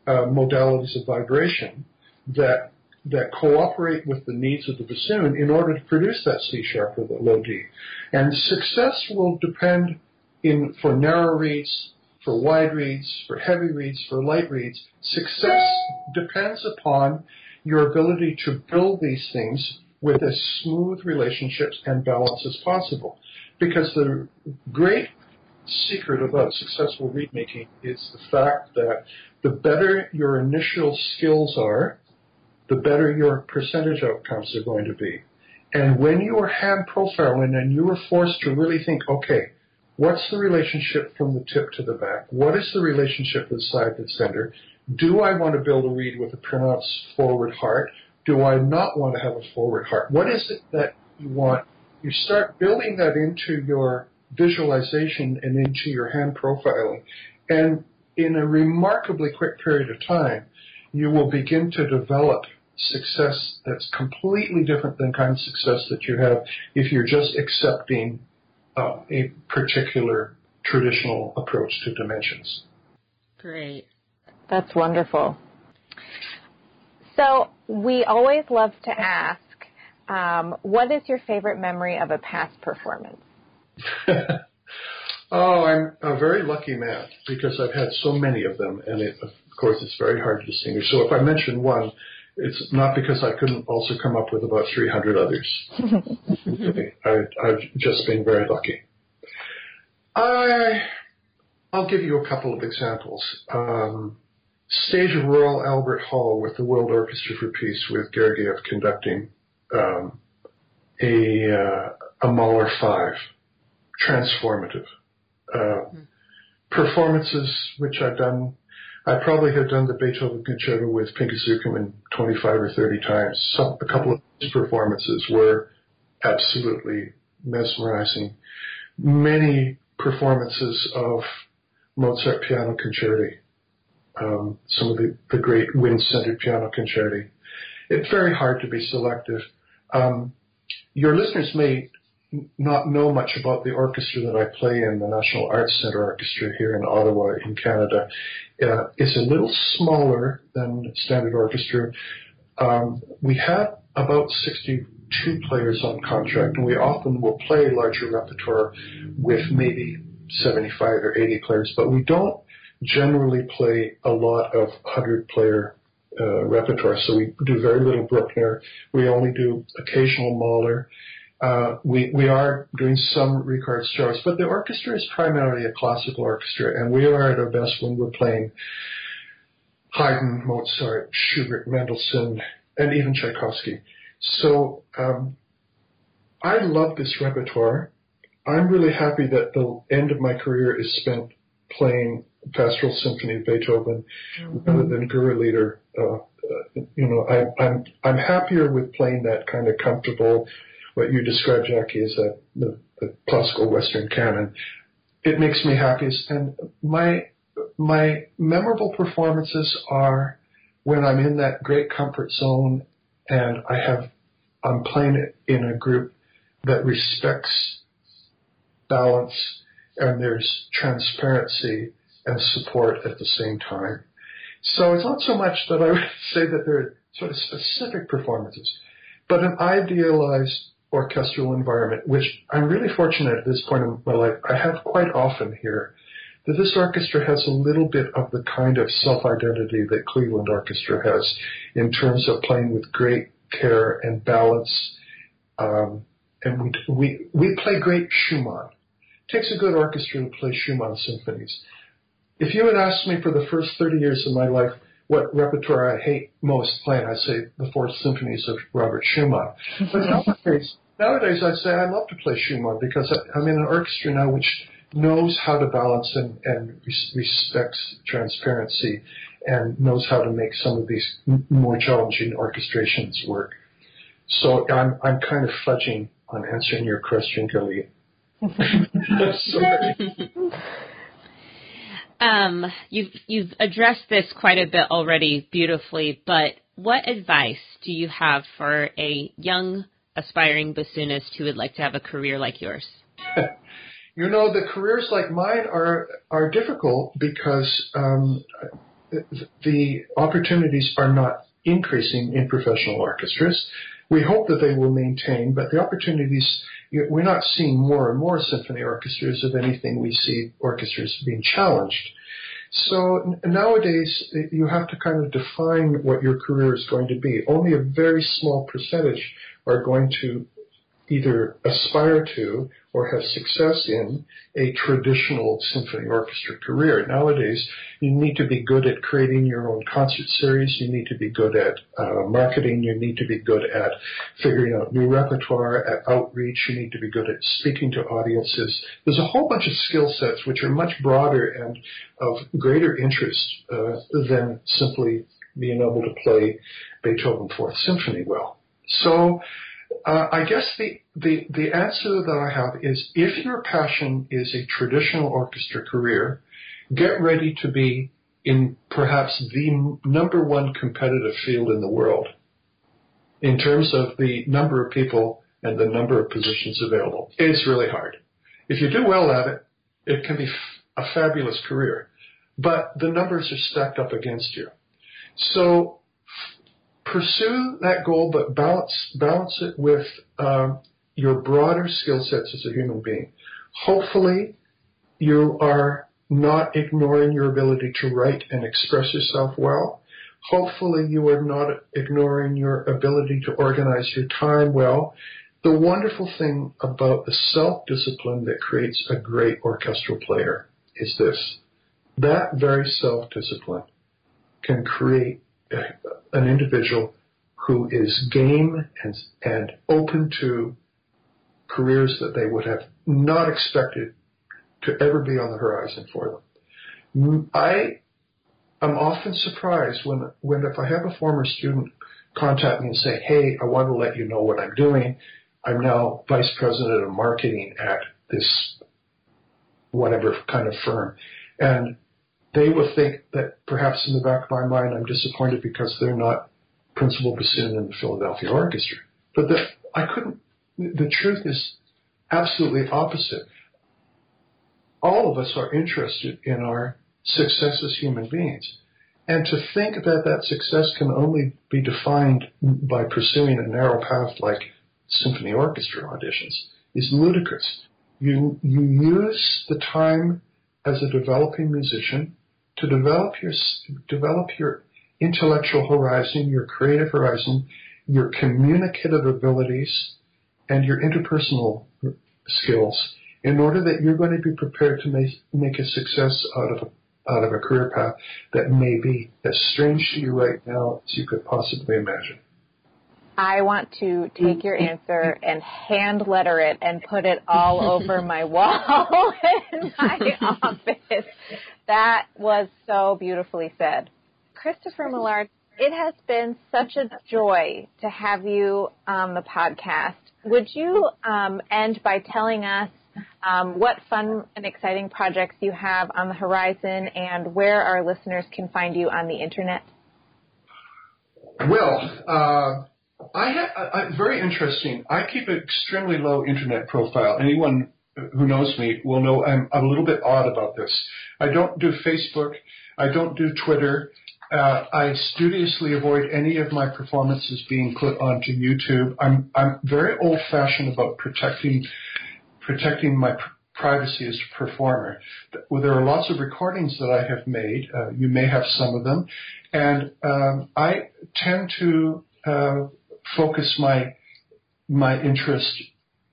uh, modalities of vibration that that cooperate with the needs of the bassoon in order to produce that C sharp or the low D. And success will depend in for narrow reeds, for wide reeds, for heavy reeds, for light reeds. Success depends upon your ability to build these things with as smooth relationships and balance as possible. Because the great secret about successful reed making is the fact that the better your initial skills are, the better your percentage outcomes are going to be. And when you are hand profiling and you are forced to really think, okay, What's the relationship from the tip to the back? What is the relationship with side to center? Do I want to build a reed with a pronounced forward heart? Do I not want to have a forward heart? What is it that you want? You start building that into your visualization and into your hand profiling. And in a remarkably quick period of time, you will begin to develop success that's completely different than kind of success that you have if you're just accepting uh, a particular traditional approach to dimensions. Great. That's wonderful. So we always love to ask, um, what is your favorite memory of a past performance? oh, I'm a very lucky man because I've had so many of them, and it, of course it's very hard to distinguish. So if I mention one, it's not because I couldn't also come up with about 300 others. I, I've just been very lucky. I, I'll give you a couple of examples. Um, stage of Royal Albert Hall with the World Orchestra for Peace with Gergiev conducting um, a, uh, a Mahler 5, transformative. Uh. Performances which I've done I probably have done the Beethoven concerto with Pinchas Zukerman 25 or 30 times. Some, a couple of his performances were absolutely mesmerizing. Many performances of Mozart piano concerti, um, some of the, the great wind-centered piano concerti. It's very hard to be selective. Um, your listeners may not know much about the orchestra that I play in, the National Arts Centre Orchestra here in Ottawa, in Canada. Uh, it's a little smaller than standard orchestra. Um, we have about 62 players on contract, and we often will play larger repertoire with maybe 75 or 80 players, but we don't generally play a lot of 100 player uh, repertoire. So we do very little Bruckner. We only do occasional Mahler. Uh, we, we are doing some Richard Strauss, but the orchestra is primarily a classical orchestra, and we are at our best when we're playing Haydn, Mozart, Schubert, Mendelssohn, and even Tchaikovsky. So um, I love this repertoire. I'm really happy that the end of my career is spent playing Pastoral Symphony of Beethoven mm-hmm. rather than Gurre-Lieder. Uh, uh, you know, I, I'm I'm happier with playing that kind of comfortable what you described, Jackie, as a, the, the classical Western canon. It makes me happiest. And my, my memorable performances are when I'm in that great comfort zone and I have, I'm playing in a group that respects balance and there's transparency and support at the same time. So it's not so much that I would say that there are sort of specific performances, but an idealized orchestral environment, which I'm really fortunate at this point in my life, I have quite often here, that this orchestra has a little bit of the kind of self-identity that Cleveland Orchestra has in terms of playing with great care and balance. Um, and we, we, we play great Schumann. It takes a good orchestra to play Schumann symphonies. If you had asked me for the first 30 years of my life what repertoire I hate most playing, I'd say the four symphonies of Robert Schumann. But nowadays, nowadays I'd say I love to play Schumann because I'm in an orchestra now which knows how to balance and, and respects transparency and knows how to make some of these more challenging orchestrations work. So I'm I'm kind of fudging on answering your question, Gilly. Sorry. Um, you've you've addressed this quite a bit already, beautifully. But what advice do you have for a young aspiring bassoonist who would like to have a career like yours? you know, the careers like mine are are difficult because um, the opportunities are not increasing in professional orchestras. We hope that they will maintain, but the opportunities we're not seeing more and more symphony orchestras. If anything, we see orchestras being challenged. So nowadays, you have to kind of define what your career is going to be. Only a very small percentage are going to either aspire to or have success in a traditional symphony orchestra career. Nowadays, you need to be good at creating your own concert series. You need to be good at uh, marketing. You need to be good at figuring out new repertoire, at outreach. You need to be good at speaking to audiences. There's a whole bunch of skill sets which are much broader and of greater interest uh, than simply being able to play Beethoven Fourth Symphony well. So uh, I guess the, the, the answer that I have is if your passion is a traditional orchestra career, get ready to be in perhaps the number one competitive field in the world in terms of the number of people and the number of positions available. It's really hard. If you do well at it, it can be a fabulous career, but the numbers are stacked up against you. So pursue that goal, but balance balance it with uh, your broader skill sets as a human being. Hopefully, you are not ignoring your ability to write and express yourself well. Hopefully, you are not ignoring your ability to organize your time well. The wonderful thing about the self discipline that creates a great orchestral player is this that very self discipline can create an individual who is game and, and open to careers that they would have not expected to ever be on the horizon for them. Mm, I am often surprised when, when if I have a former student contact me and say, hey, I want to let you know what I'm doing. I'm now vice president of marketing at this whatever kind of firm. And they will think that perhaps in the back of my mind I'm disappointed because they're not principal bassoon in the Philadelphia Orchestra. But the, I couldn't, the truth is absolutely opposite. All of us are interested in our success as human beings. And to think that that success can only be defined by pursuing a narrow path like symphony orchestra auditions is ludicrous. You, you use the time as a developing musician to develop your develop your intellectual horizon, your creative horizon, your communicative abilities, and your interpersonal skills in order that you're going to be prepared to make, make a success out of a, out of a career path that may be as strange to you right now as you could possibly imagine. I want to take your answer and hand letter it and put it all over my wall in my office. That was so beautifully said. Christopher Millard, it has been such a joy to have you on the podcast. Would you um, end by telling us um, what fun and exciting projects you have on the horizon and where our listeners can find you on the internet? Well, uh, I have very interesting. I keep an extremely low internet profile. Anyone who knows me will know I'm, I'm a little bit odd about this. I don't do Facebook. I don't do Twitter. Uh, I studiously avoid any of my performances being put onto YouTube. I'm I'm very old-fashioned about protecting protecting my pr- privacy as a performer. Well, there are lots of recordings that I have made. Uh, you may have some of them, and um, I tend to uh, focus my my interest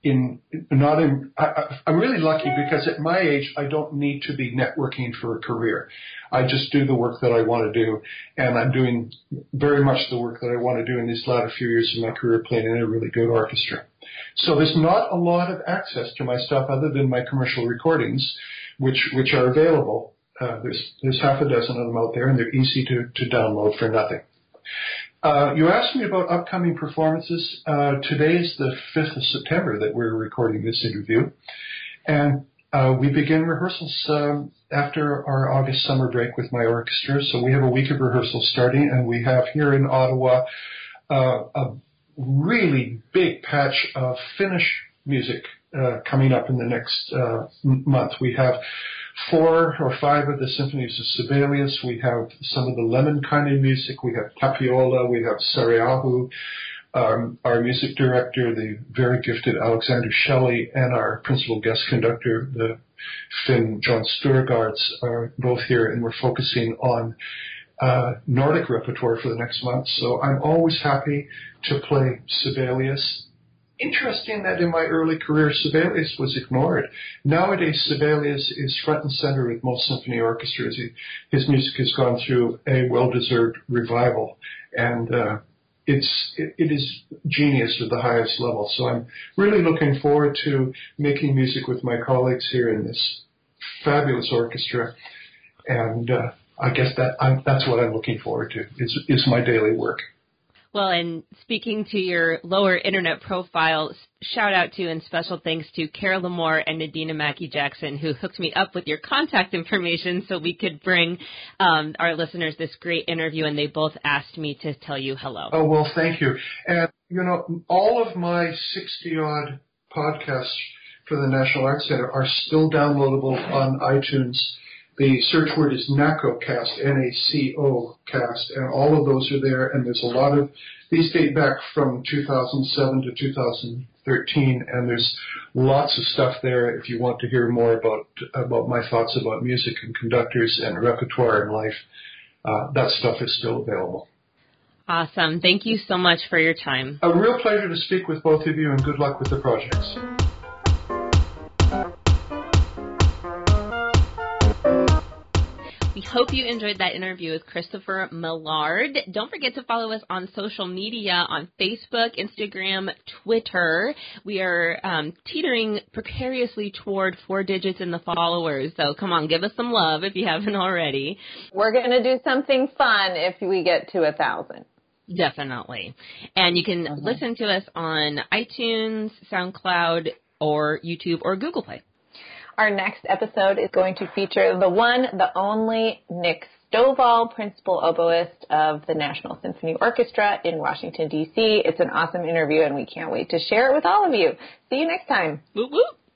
in not in I, I'm really lucky because at my age I don't need to be networking for a career. I just do the work that I want to do, and I'm doing very much the work that I want to do in these latter few years of my career playing in a really good orchestra. So there's not a lot of access to my stuff other than my commercial recordings, which which are available. Uh, there's there's half a dozen of them out there, and they're easy to to download for nothing. Uh, you asked me about upcoming performances. Uh, today is the 5th of September that we're recording this interview. And uh, we begin rehearsals um, after our August summer break with my orchestra. So we have a week of rehearsals starting, and we have here in Ottawa uh, a really big patch of Finnish music uh, coming up in the next uh, month. We have four or five of the symphonies of Sibelius. We have some of the Lemminkainen music. We have Tapiola. We have Saariaho. Um, our music director, the very gifted Alexander Shelley, and our principal guest conductor, the Finn John Storgårds, are both here, and we're focusing on uh, Nordic repertoire for the next month. So I'm always happy to play Sibelius interesting that in my early career, Sibelius was ignored. Nowadays, Sibelius is front and center with most symphony orchestras. He, his music has gone through a well-deserved revival, and uh, it's it, it is genius at the highest level. So I'm really looking forward to making music with my colleagues here in this fabulous orchestra, and uh, I guess that I'm, that's what I'm looking forward to. Is is my daily work. Well, and speaking to your lower internet profile, shout out to and special thanks to Carol Lamore and Nadina Mackie Jackson, who hooked me up with your contact information so we could bring um, our listeners this great interview, and they both asked me to tell you hello. Oh, well, thank you. And, you know, all of my 60 odd podcasts for the National Arts Center are still downloadable on iTunes the search word is NACOcast, N-A-C-O cast, and all of those are there. And there's a lot of these date back from 2007 to 2013, and there's lots of stuff there if you want to hear more about about my thoughts about music and conductors and repertoire and life. Uh, that stuff is still available. Awesome. Thank you so much for your time. A real pleasure to speak with both of you, and good luck with the projects. Hope you enjoyed that interview with Christopher Millard. Don't forget to follow us on social media on Facebook, Instagram, Twitter. We are um, teetering precariously toward four digits in the followers. So come on, give us some love if you haven't already. We're going to do something fun if we get to a thousand. Definitely. And you can mm-hmm. listen to us on iTunes, SoundCloud, or YouTube or Google Play. Our next episode is going to feature the one, the only Nick Stovall, principal oboist of the National Symphony Orchestra in Washington, D.C. It's an awesome interview, and we can't wait to share it with all of you. See you next time. Woo woo.